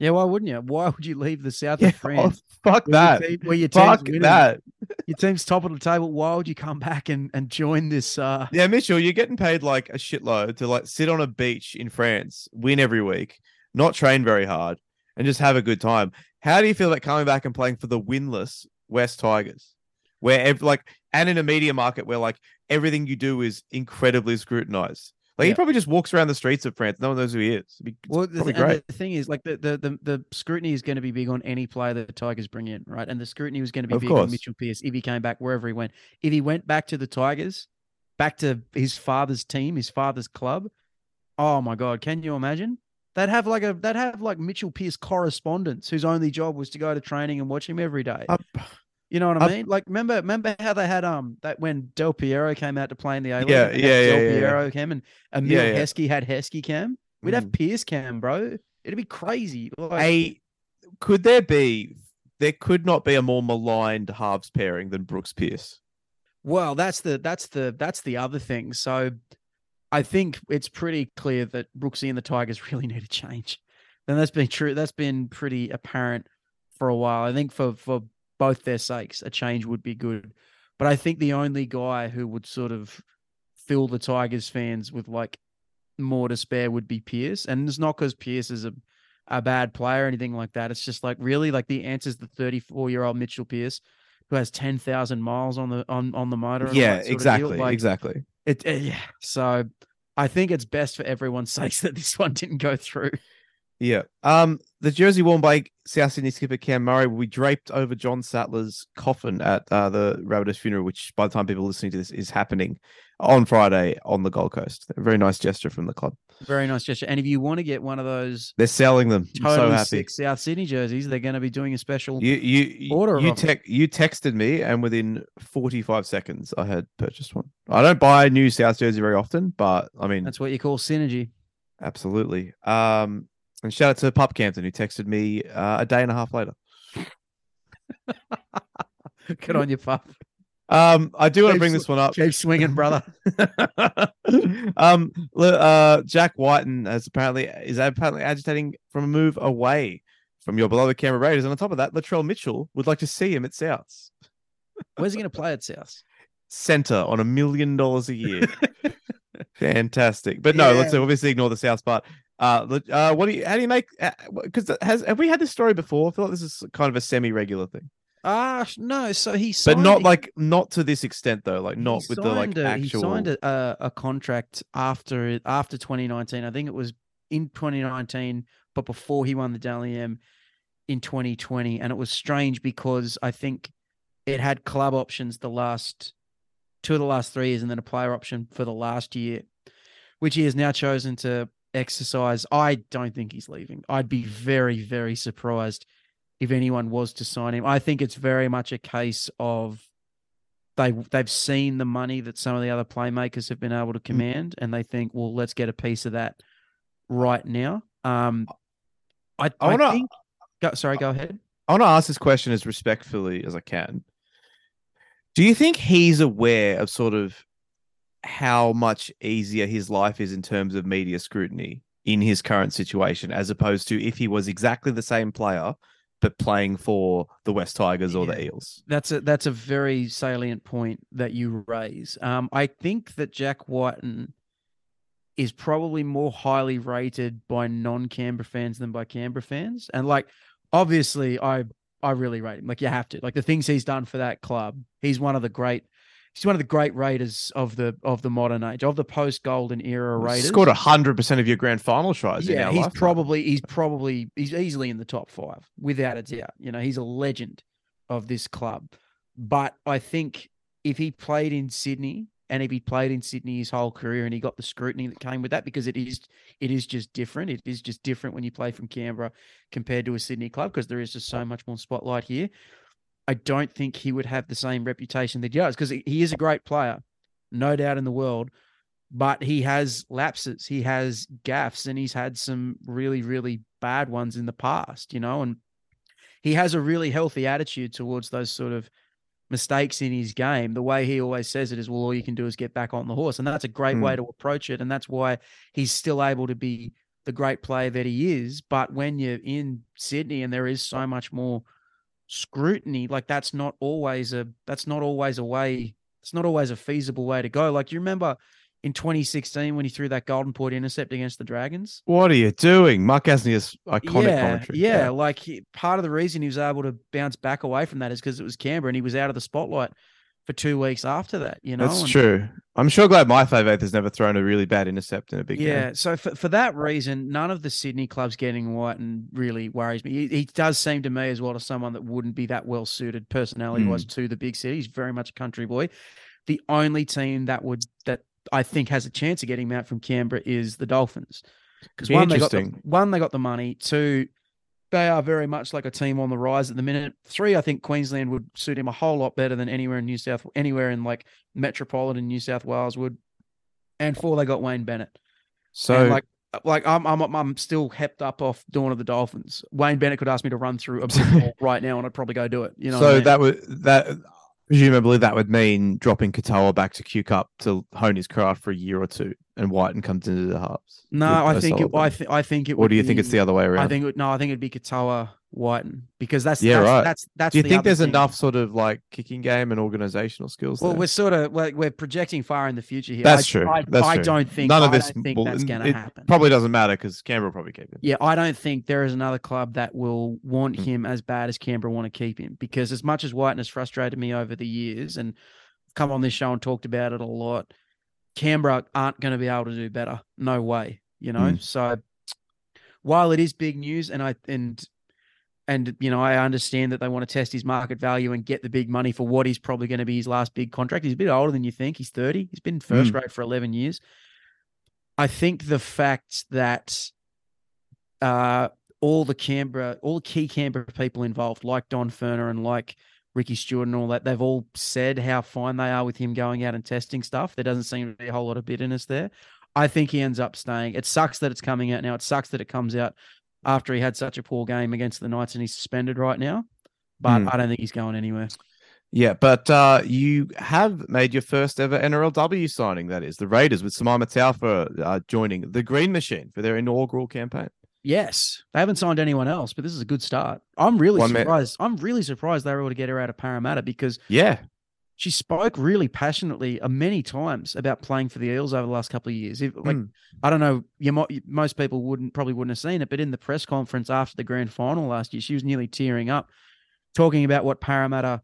Yeah, why wouldn't you? Why would you leave the south Yeah, [LAUGHS] of France? oh, fuck where your that. team- where your team's Fuck winning, that. Your team's top of the table. Why would you come back and, and join this? Uh, Yeah, Mitchell, you're getting paid like a shitload to like sit on a beach in France, win every week, not train very hard, and just have a good time. How do you feel about coming back and playing for the winless West Tigers, where ev- like and in a media market where like everything you do is incredibly scrutinized? Like he probably just walks around the streets of France. No one knows who he is. Be- well, the, th- great. the thing is, like the, the the the scrutiny is going to be big on any player that the Tigers bring in, right? And the scrutiny was going to be Of big course. on Mitchell Pearce if he came back wherever he went. If he went back to the Tigers, back to his father's team, his father's club. Oh my God, can you imagine? They'd have like a they'd have like Mitchell Pearce correspondents whose only job was to go to training and watch him every day. Uh, You know what I mean? Like, remember, remember how they had um that when Del Piero came out to play in the A League. Yeah, yeah, yeah, Del yeah, yeah. Piero came and Emile Yeah, yeah. Heskey had Heskey cam. We'd have Pearce cam, bro. It'd be crazy. Like, a could there be there could not be a more maligned halves pairing than Brooks Pearce. well, that's the that's the that's the other thing. So, I think it's pretty clear that Brooksy and the Tigers [LAUGHS] really need a change. And that's been true. That's been pretty apparent for a while. I think for for both their sakes, a change would be good. But I think the only guy who would sort of fill the Tigers fans with like more to spare would be Pearce. And it's not because Pearce is a, a bad player or anything like that. It's just like really like the answer is the 34 year old Mitchell Pearce who has 10,000 miles on the on on the motor. Yeah, that sort of deal. exactly, Like, exactly. it, uh, yeah. So I think it's best for everyone's [LAUGHS] sakes that this one didn't go through. Yeah. Um, the jersey worn by South Sydney skipper Cam Murray will be draped over John Sattler's coffin at uh, the Rabbitohs funeral, which by the time people are listening to this is happening on Friday on the Gold Coast. A very nice gesture from the club. Very nice gesture. And if you want to get one of those They're selling them. Totally so happy. sick South Sydney jerseys, they're going to be doing a special. You you Order you, tec- you texted me, and within 45 seconds, I had purchased one. I don't buy new South jersey very often, but I mean, That's what you call synergy. absolutely. Um, and shout out to Pop Campton who texted me uh, a day and a half later. [LAUGHS] Good on you, pup. Um, I do want to bring this one up. Keep swinging, brother. [LAUGHS] um, l- uh, Jack Wighton has apparently is apparently agitating from a move away from your beloved Canberra Raiders, and on top of that, Latrell Mitchell would like to see him at Souths Where's he going to play at South? center on a million dollars a year. [LAUGHS] Fantastic, but no, let's obviously ignore the South part. Uh, uh, what do you? How do you make? Because has have we had this story before? I feel like this is kind of a semi-regular thing, Ah, no. So he but not like not to this extent though. Like not with the like signed a- actual. He signed a, a, a contract after after 2019. I think it was in 2019, but before he won the Dally M in 2020, and it was strange because I think it had club options the last two of the last three years, and then a player option for the last year, which he has now chosen to exercise. I don't think he's leaving. I'd be very, very surprised if anyone was to sign him. I think it's very much a case of they they've seen the money that some of the other playmakers have been able to Mm. command, and they think, well, let's get a piece of that right now. Um, I, I I, wanna- think. Go, sorry, go ahead. I want to ask this question as respectfully as I can. Do you think he's aware of sort of how much easier his life is in terms of media scrutiny in his current situation, as opposed to if he was exactly the same player but playing for the West Tigers or the Eels? That's a that's a very salient point that you raise. Um, I think that Jack Wighton is probably more highly rated by non-Canberra fans than by Canberra fans, and like obviously, I I really rate him. Like you have to. Like the things he's done for that club, he's one of the great. He's one of the great raiders of the of the modern age, of the post Golden era Raiders. Scored hundred percent of your grand final tries. in Yeah, he's lifetime. probably he's probably he's easily in the top five without a doubt. You know, he's a legend of this club. But I think if he played in Sydney and if he played in Sydney his whole career and he got the scrutiny that came with that because it is it is just different. It is just different when you play from Canberra compared to a Sydney club because there is just so much more spotlight here. I don't think he would have the same reputation that he does because he is a great player, no doubt in the world. But he has lapses, he has gaffes, and he's had some really, really bad ones in the past, you know. And he has a really healthy attitude towards those sort of mistakes in his game. The way he always says it is, well, all you can do is get back on the horse. And that's a great hmm. way to approach it. And that's why he's still able to be the great player that he is. But when you're in Sydney and there is so much more scrutiny, like that's not always a that's not always a way, it's not always a feasible way to go. Like you remember in 2016 when he threw that golden point intercept against the Dragons? What are you doing? Mark Gasnier's iconic yeah, commentary. Yeah, like he, part of the reason he was able to bounce back away from that is because it was Canberra and he was out of the spotlight for two weeks after that. You know, That's And- true. I'm sure glad my favourite has never thrown a really bad intercept in a big Yeah, game. Yeah, so for, for that reason, none of the Sydney clubs getting Wighton really worries me. He, he does seem to me as well as someone that wouldn't be that well suited personality hmm. wise to the big city. He's very much a country boy. The only team that would that I think has a chance of getting him out from Canberra is the Dolphins. Because one they got the, one they got the money. Two, they are very much like a team on the rise at the minute. Three, I think Queensland would suit him a whole lot better than anywhere in New South anywhere in like metropolitan New South Wales would. And four, they got Wayne Bennett. So And like like I'm I'm I'm still hepped up off Dawn of the Dolphins. Wayne Bennett could ask me to run through a brick wall [LAUGHS] right now, and I'd probably go do it. You know. what I so mean? that was that presumably that would mean dropping Katoa back to Q Cup to hone his craft for a year or two, and Wighton comes into the halves. no, I think it. I think I think it. or do you think it's the other way around? I think it, no, I think it'd be Katoa Wighton because that's Yeah, that's, right. That's that's. do you the think there's thing. enough sort of like kicking game and organizational skills? Well, there? we're sort of we're, we're projecting far in the future here. That's I, true. I, That's I true. don't think none of I this think will- that's going to happen. Probably doesn't matter because Canberra will probably keep him. Yeah, I don't think there is another club that will want Mm. him as bad as Canberra want to keep him because as much as Wighton has frustrated me over the years and come on this show and talked about it a lot, Canberra aren't going to be able to do better. No way, you know. Mm. So while it is big news and I and and you know I understand that they want to test his market value and get the big money for what is probably going to be his last big contract. He's a bit older than you think. He's 30. He's been first Mm. grade for 11 years. I think the fact that uh, all the Canberra, all the key Canberra people involved, like Don Furner and like Ricky Stuart and all that, they've all said how fine they are with him going out and testing stuff. There doesn't seem to be a whole lot of bitterness there. I think he ends up staying. It sucks that it's coming out now. It sucks that it comes out after he had such a poor game against the Knights and he's suspended right now. But Hmm. I don't think he's going anywhere. Yeah, but uh, you have made your first ever NRLW signing. That is the Raiders with Simaima Taufa uh, joining the Green Machine for their inaugural campaign. Yes, they haven't signed anyone else, but this is a good start. I'm really One man- surprised. I'm really surprised they were able to get her out of Parramatta because Yeah, she spoke really passionately uh, many times about playing for the Eels over the last couple of years. If, like, Mm. I don't know, you might, most people wouldn't probably wouldn't have seen it, but in the press conference after the grand final last year, she was nearly tearing up, talking about what Parramatta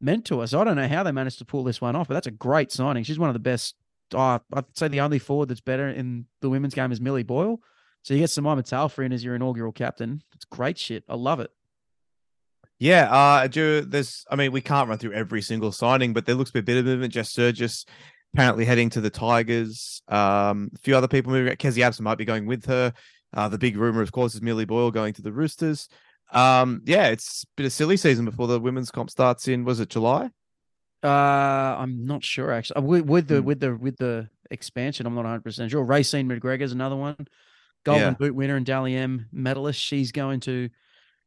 meant to us. I don't know how they managed to pull this one off, but that's a great signing. She's one of the best. Uh, I'd say the only forward that's better in the women's game is Millie Boyle. So you get Simaima Taufa in as your inaugural captain. It's great shit. I love it. Yeah. Uh, do there's, I mean, we can't run through every single signing, but there looks to be a bit of movement. Jess Sergis apparently heading to the Tigers. Um, a few other people moving. Kezie Apps might be going with her. Uh, the big rumor, of course, is Millie Boyle going to the Roosters. Um, yeah, it's a bit of silly season before the women's comp starts in. Was it July? Uh, I'm not sure actually. Uh, With, with the Hmm. with the with the expansion, I'm not 100 percent sure. Raecene McGregor's another one, Golden Yeah. Boot winner and Dally M medalist. She's going to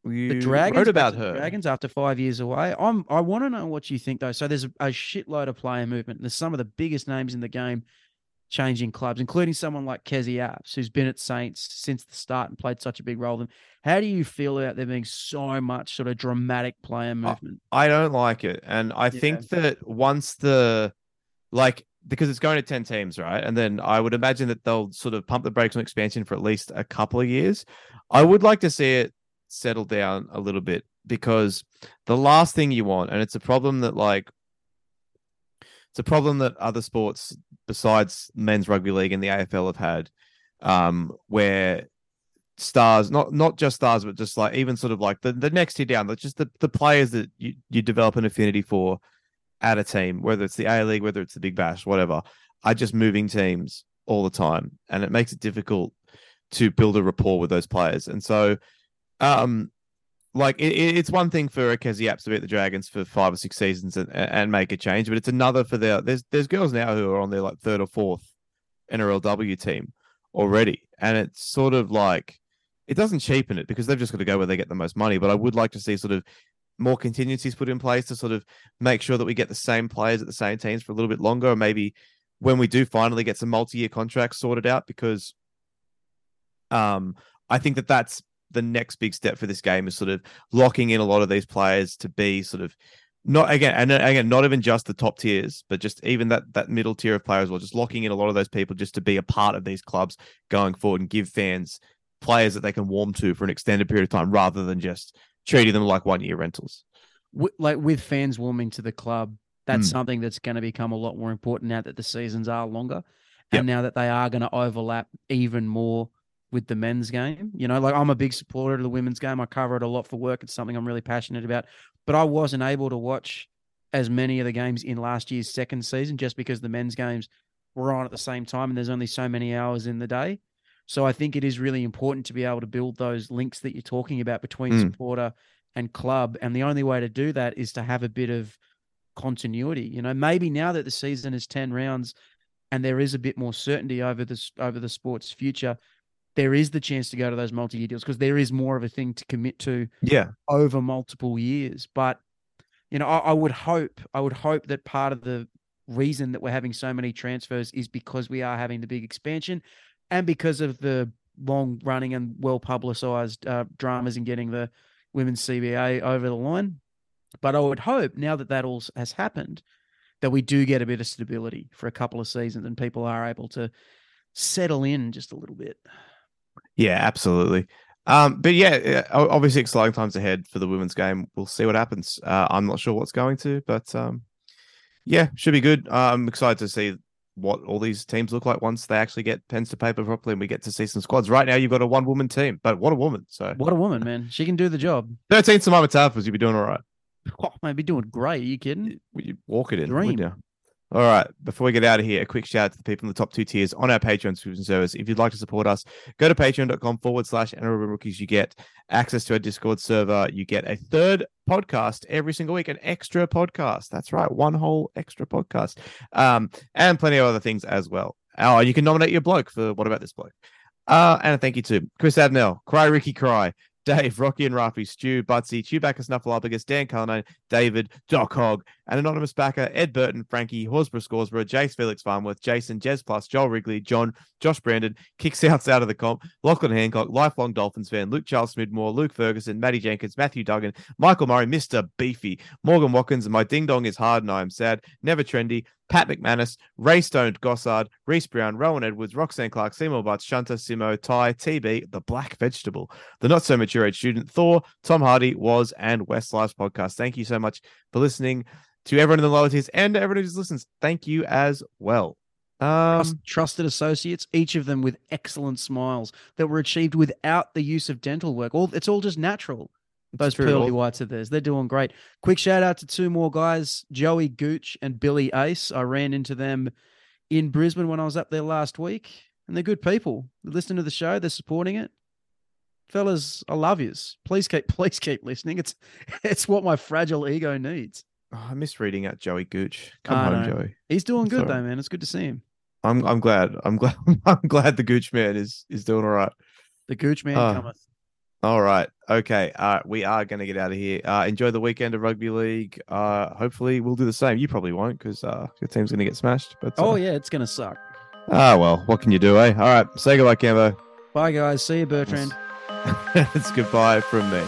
You the Dragons. wrote about her. Dragons after five years away. I'm. I want to know what you think though. So there's a, a shitload of player movement. There's some of the biggest names in the game changing clubs, including someone like Kezie Apps, who's been at Saints since the start and played such a big role. Then, how do you feel about there being so much sort of dramatic player movement? I don't like it. And I think that once the like because it's going to 10 teams, right? And then I would imagine that they'll sort of pump the brakes on expansion for at least a couple of years. I would like to see it settle down a little bit because the last thing you want, and it's a problem that like it's a problem that other sports besides men's rugby league and the AFL have had, um, where stars, not not just stars, but just like even sort of like the, the next tier down, but just the, the players that you, you develop an affinity for at a team, whether it's the A League, whether it's the Big Bash, whatever, are just moving teams all the time, and it makes it difficult to build a rapport with those players. And so, um, like it, it's one thing for Kezie Apps to be at the Dragons for five or six seasons and, and make a change, but it's another for their there's there's girls now who are on their like third or fourth NRLW team already, and it's sort of like it doesn't cheapen it because they've just got to go where they get the most money. But I would like to see sort of more contingencies put in place to sort of make sure that we get the same players at the same teams for a little bit longer, or maybe when we do finally get some multi-year contracts sorted out, because um, I think that that's the next big step for this game is sort of locking in a lot of these players to be sort of not again and again not even just the top tiers but just even that that middle tier of players well just locking in a lot of those people just to be a part of these clubs going forward and give fans players that they can warm to for an extended period of time rather than just treating them like one year rentals like with fans warming to the club, that's Mm. something that's going to become a lot more important now that the seasons are longer, Yep. and now that they are going to overlap even more with the men's game. You know, like I'm a big supporter of the women's game. I cover it a lot for work. It's something I'm really passionate about. But I wasn't able to watch as many of the games in last year's second season just because the men's games were on at the same time and there's only so many hours in the day. So I think it is really important to be able to build those links that you're talking about between Mm. supporter and club. And the only way to do that is to have a bit of continuity. You know, maybe now that the season is 10 rounds and there is a bit more certainty over this over the sport's future, there is the chance to go to those multi-year deals because there is more of a thing to commit to yeah over multiple years. But you know, I, I would hope, I would hope that part of the reason that we're having so many transfers is because we are having the big expansion, and because of the long running and well publicized uh, dramas in getting the women's CBA over the line. But I would hope now that that all has happened, that we do get a bit of stability for a couple of seasons and people are able to settle in just a little bit. Yeah, absolutely. Um, but yeah, obviously exciting times ahead for the women's game. We'll see what happens. Uh, I'm not sure what's going to, but um, yeah, should be good. Uh, I'm excited to see what all these teams look like once they actually get pens to paper properly and we get to see some squads. Right now, you've got a one woman team, but what a woman! So What a woman, man. She can do the job. 13 Simaima Taufas, you'd be doing all right. [LAUGHS] Oh, man, be doing great. Are you kidding? You walk it in, Dream. wouldn't you? All right. Before we get out of here, a quick shout out to the people in the top two tiers on our Patreon subscription service. If you'd like to support us, go to patreon.com forward slash NRL rookies. You get access to our Discord server. You get a third podcast every single week, an extra podcast. That's right, one whole extra podcast. Um, and plenty of other things as well. Oh, you can nominate your bloke for what about this bloke? Uh, and a thank you to Chris Adnell, Cry Ricky Cry, Dave, Rocky and Rafi, Stu, Butsy, Chewbacca Snuffleupagus, Dan Cullinane, David, Doc Hogg, an anonymous backer, Ed Burton, Frankie, Horsburgh Scoresborough, Jace Felix Farmworth, Jason, Jez Plus, Joel Wrigley, John, Josh Brandon, Kick Souths [LAUGHS] out of the comp, Lachlan Hancock, lifelong Dolphins fan, Luke Charles Smidmore, Luke Ferguson, Matty Jenkins, Matthew Duggan, Michael Murray, Mr. Beefy, Morgan Watkins, and my ding dong is hard and I am sad, never trendy, Pat McManus, Ray Stoned Gossard, Reese Brown, Rowan Edwards, Roxanne Clark, Seymour Butts, Shunter, Simo, Ty, TB, The Black Vegetable, The Not So Mature Age Student, Thor, Tom Hardy, Was, and West Lives podcast. Thank you so much for listening to everyone in the lower tiers and to everyone who just listens. Thank you as well. Um, Trust- trusted associates, each of them with excellent smiles that were achieved without the use of dental work. All it's all just natural. Those true. pearly whites of theirs, they're doing great. Quick shout out to two more guys, Joey Gooch and Billy Ace. I ran into them in Brisbane when I was up there last week, and they're good people. They listen to the show, they're supporting it. Fellas, I love yous. Please keep [LAUGHS] please keep listening. It's [LAUGHS] it's what my fragile ego needs. Oh, I miss reading out Joey Gooch. Come I home, know. Joey. He's doing good Sorry. though, man. It's good to see him. I'm I'm glad. I'm glad. [LAUGHS] I'm glad the Gooch man is is doing all right. The Gooch man Ah. cometh. All right. Okay. Uh, we are going to get out of here. Uh, enjoy the weekend of rugby league. Uh, hopefully we'll do the same. You probably won't because uh, your team's going to get smashed. But uh, Oh yeah, it's gonna suck. Ah, well, what can you do, eh? All right. Say goodbye, Cambo. Bye guys. See you, Bertrand. [LAUGHS] it's goodbye from me.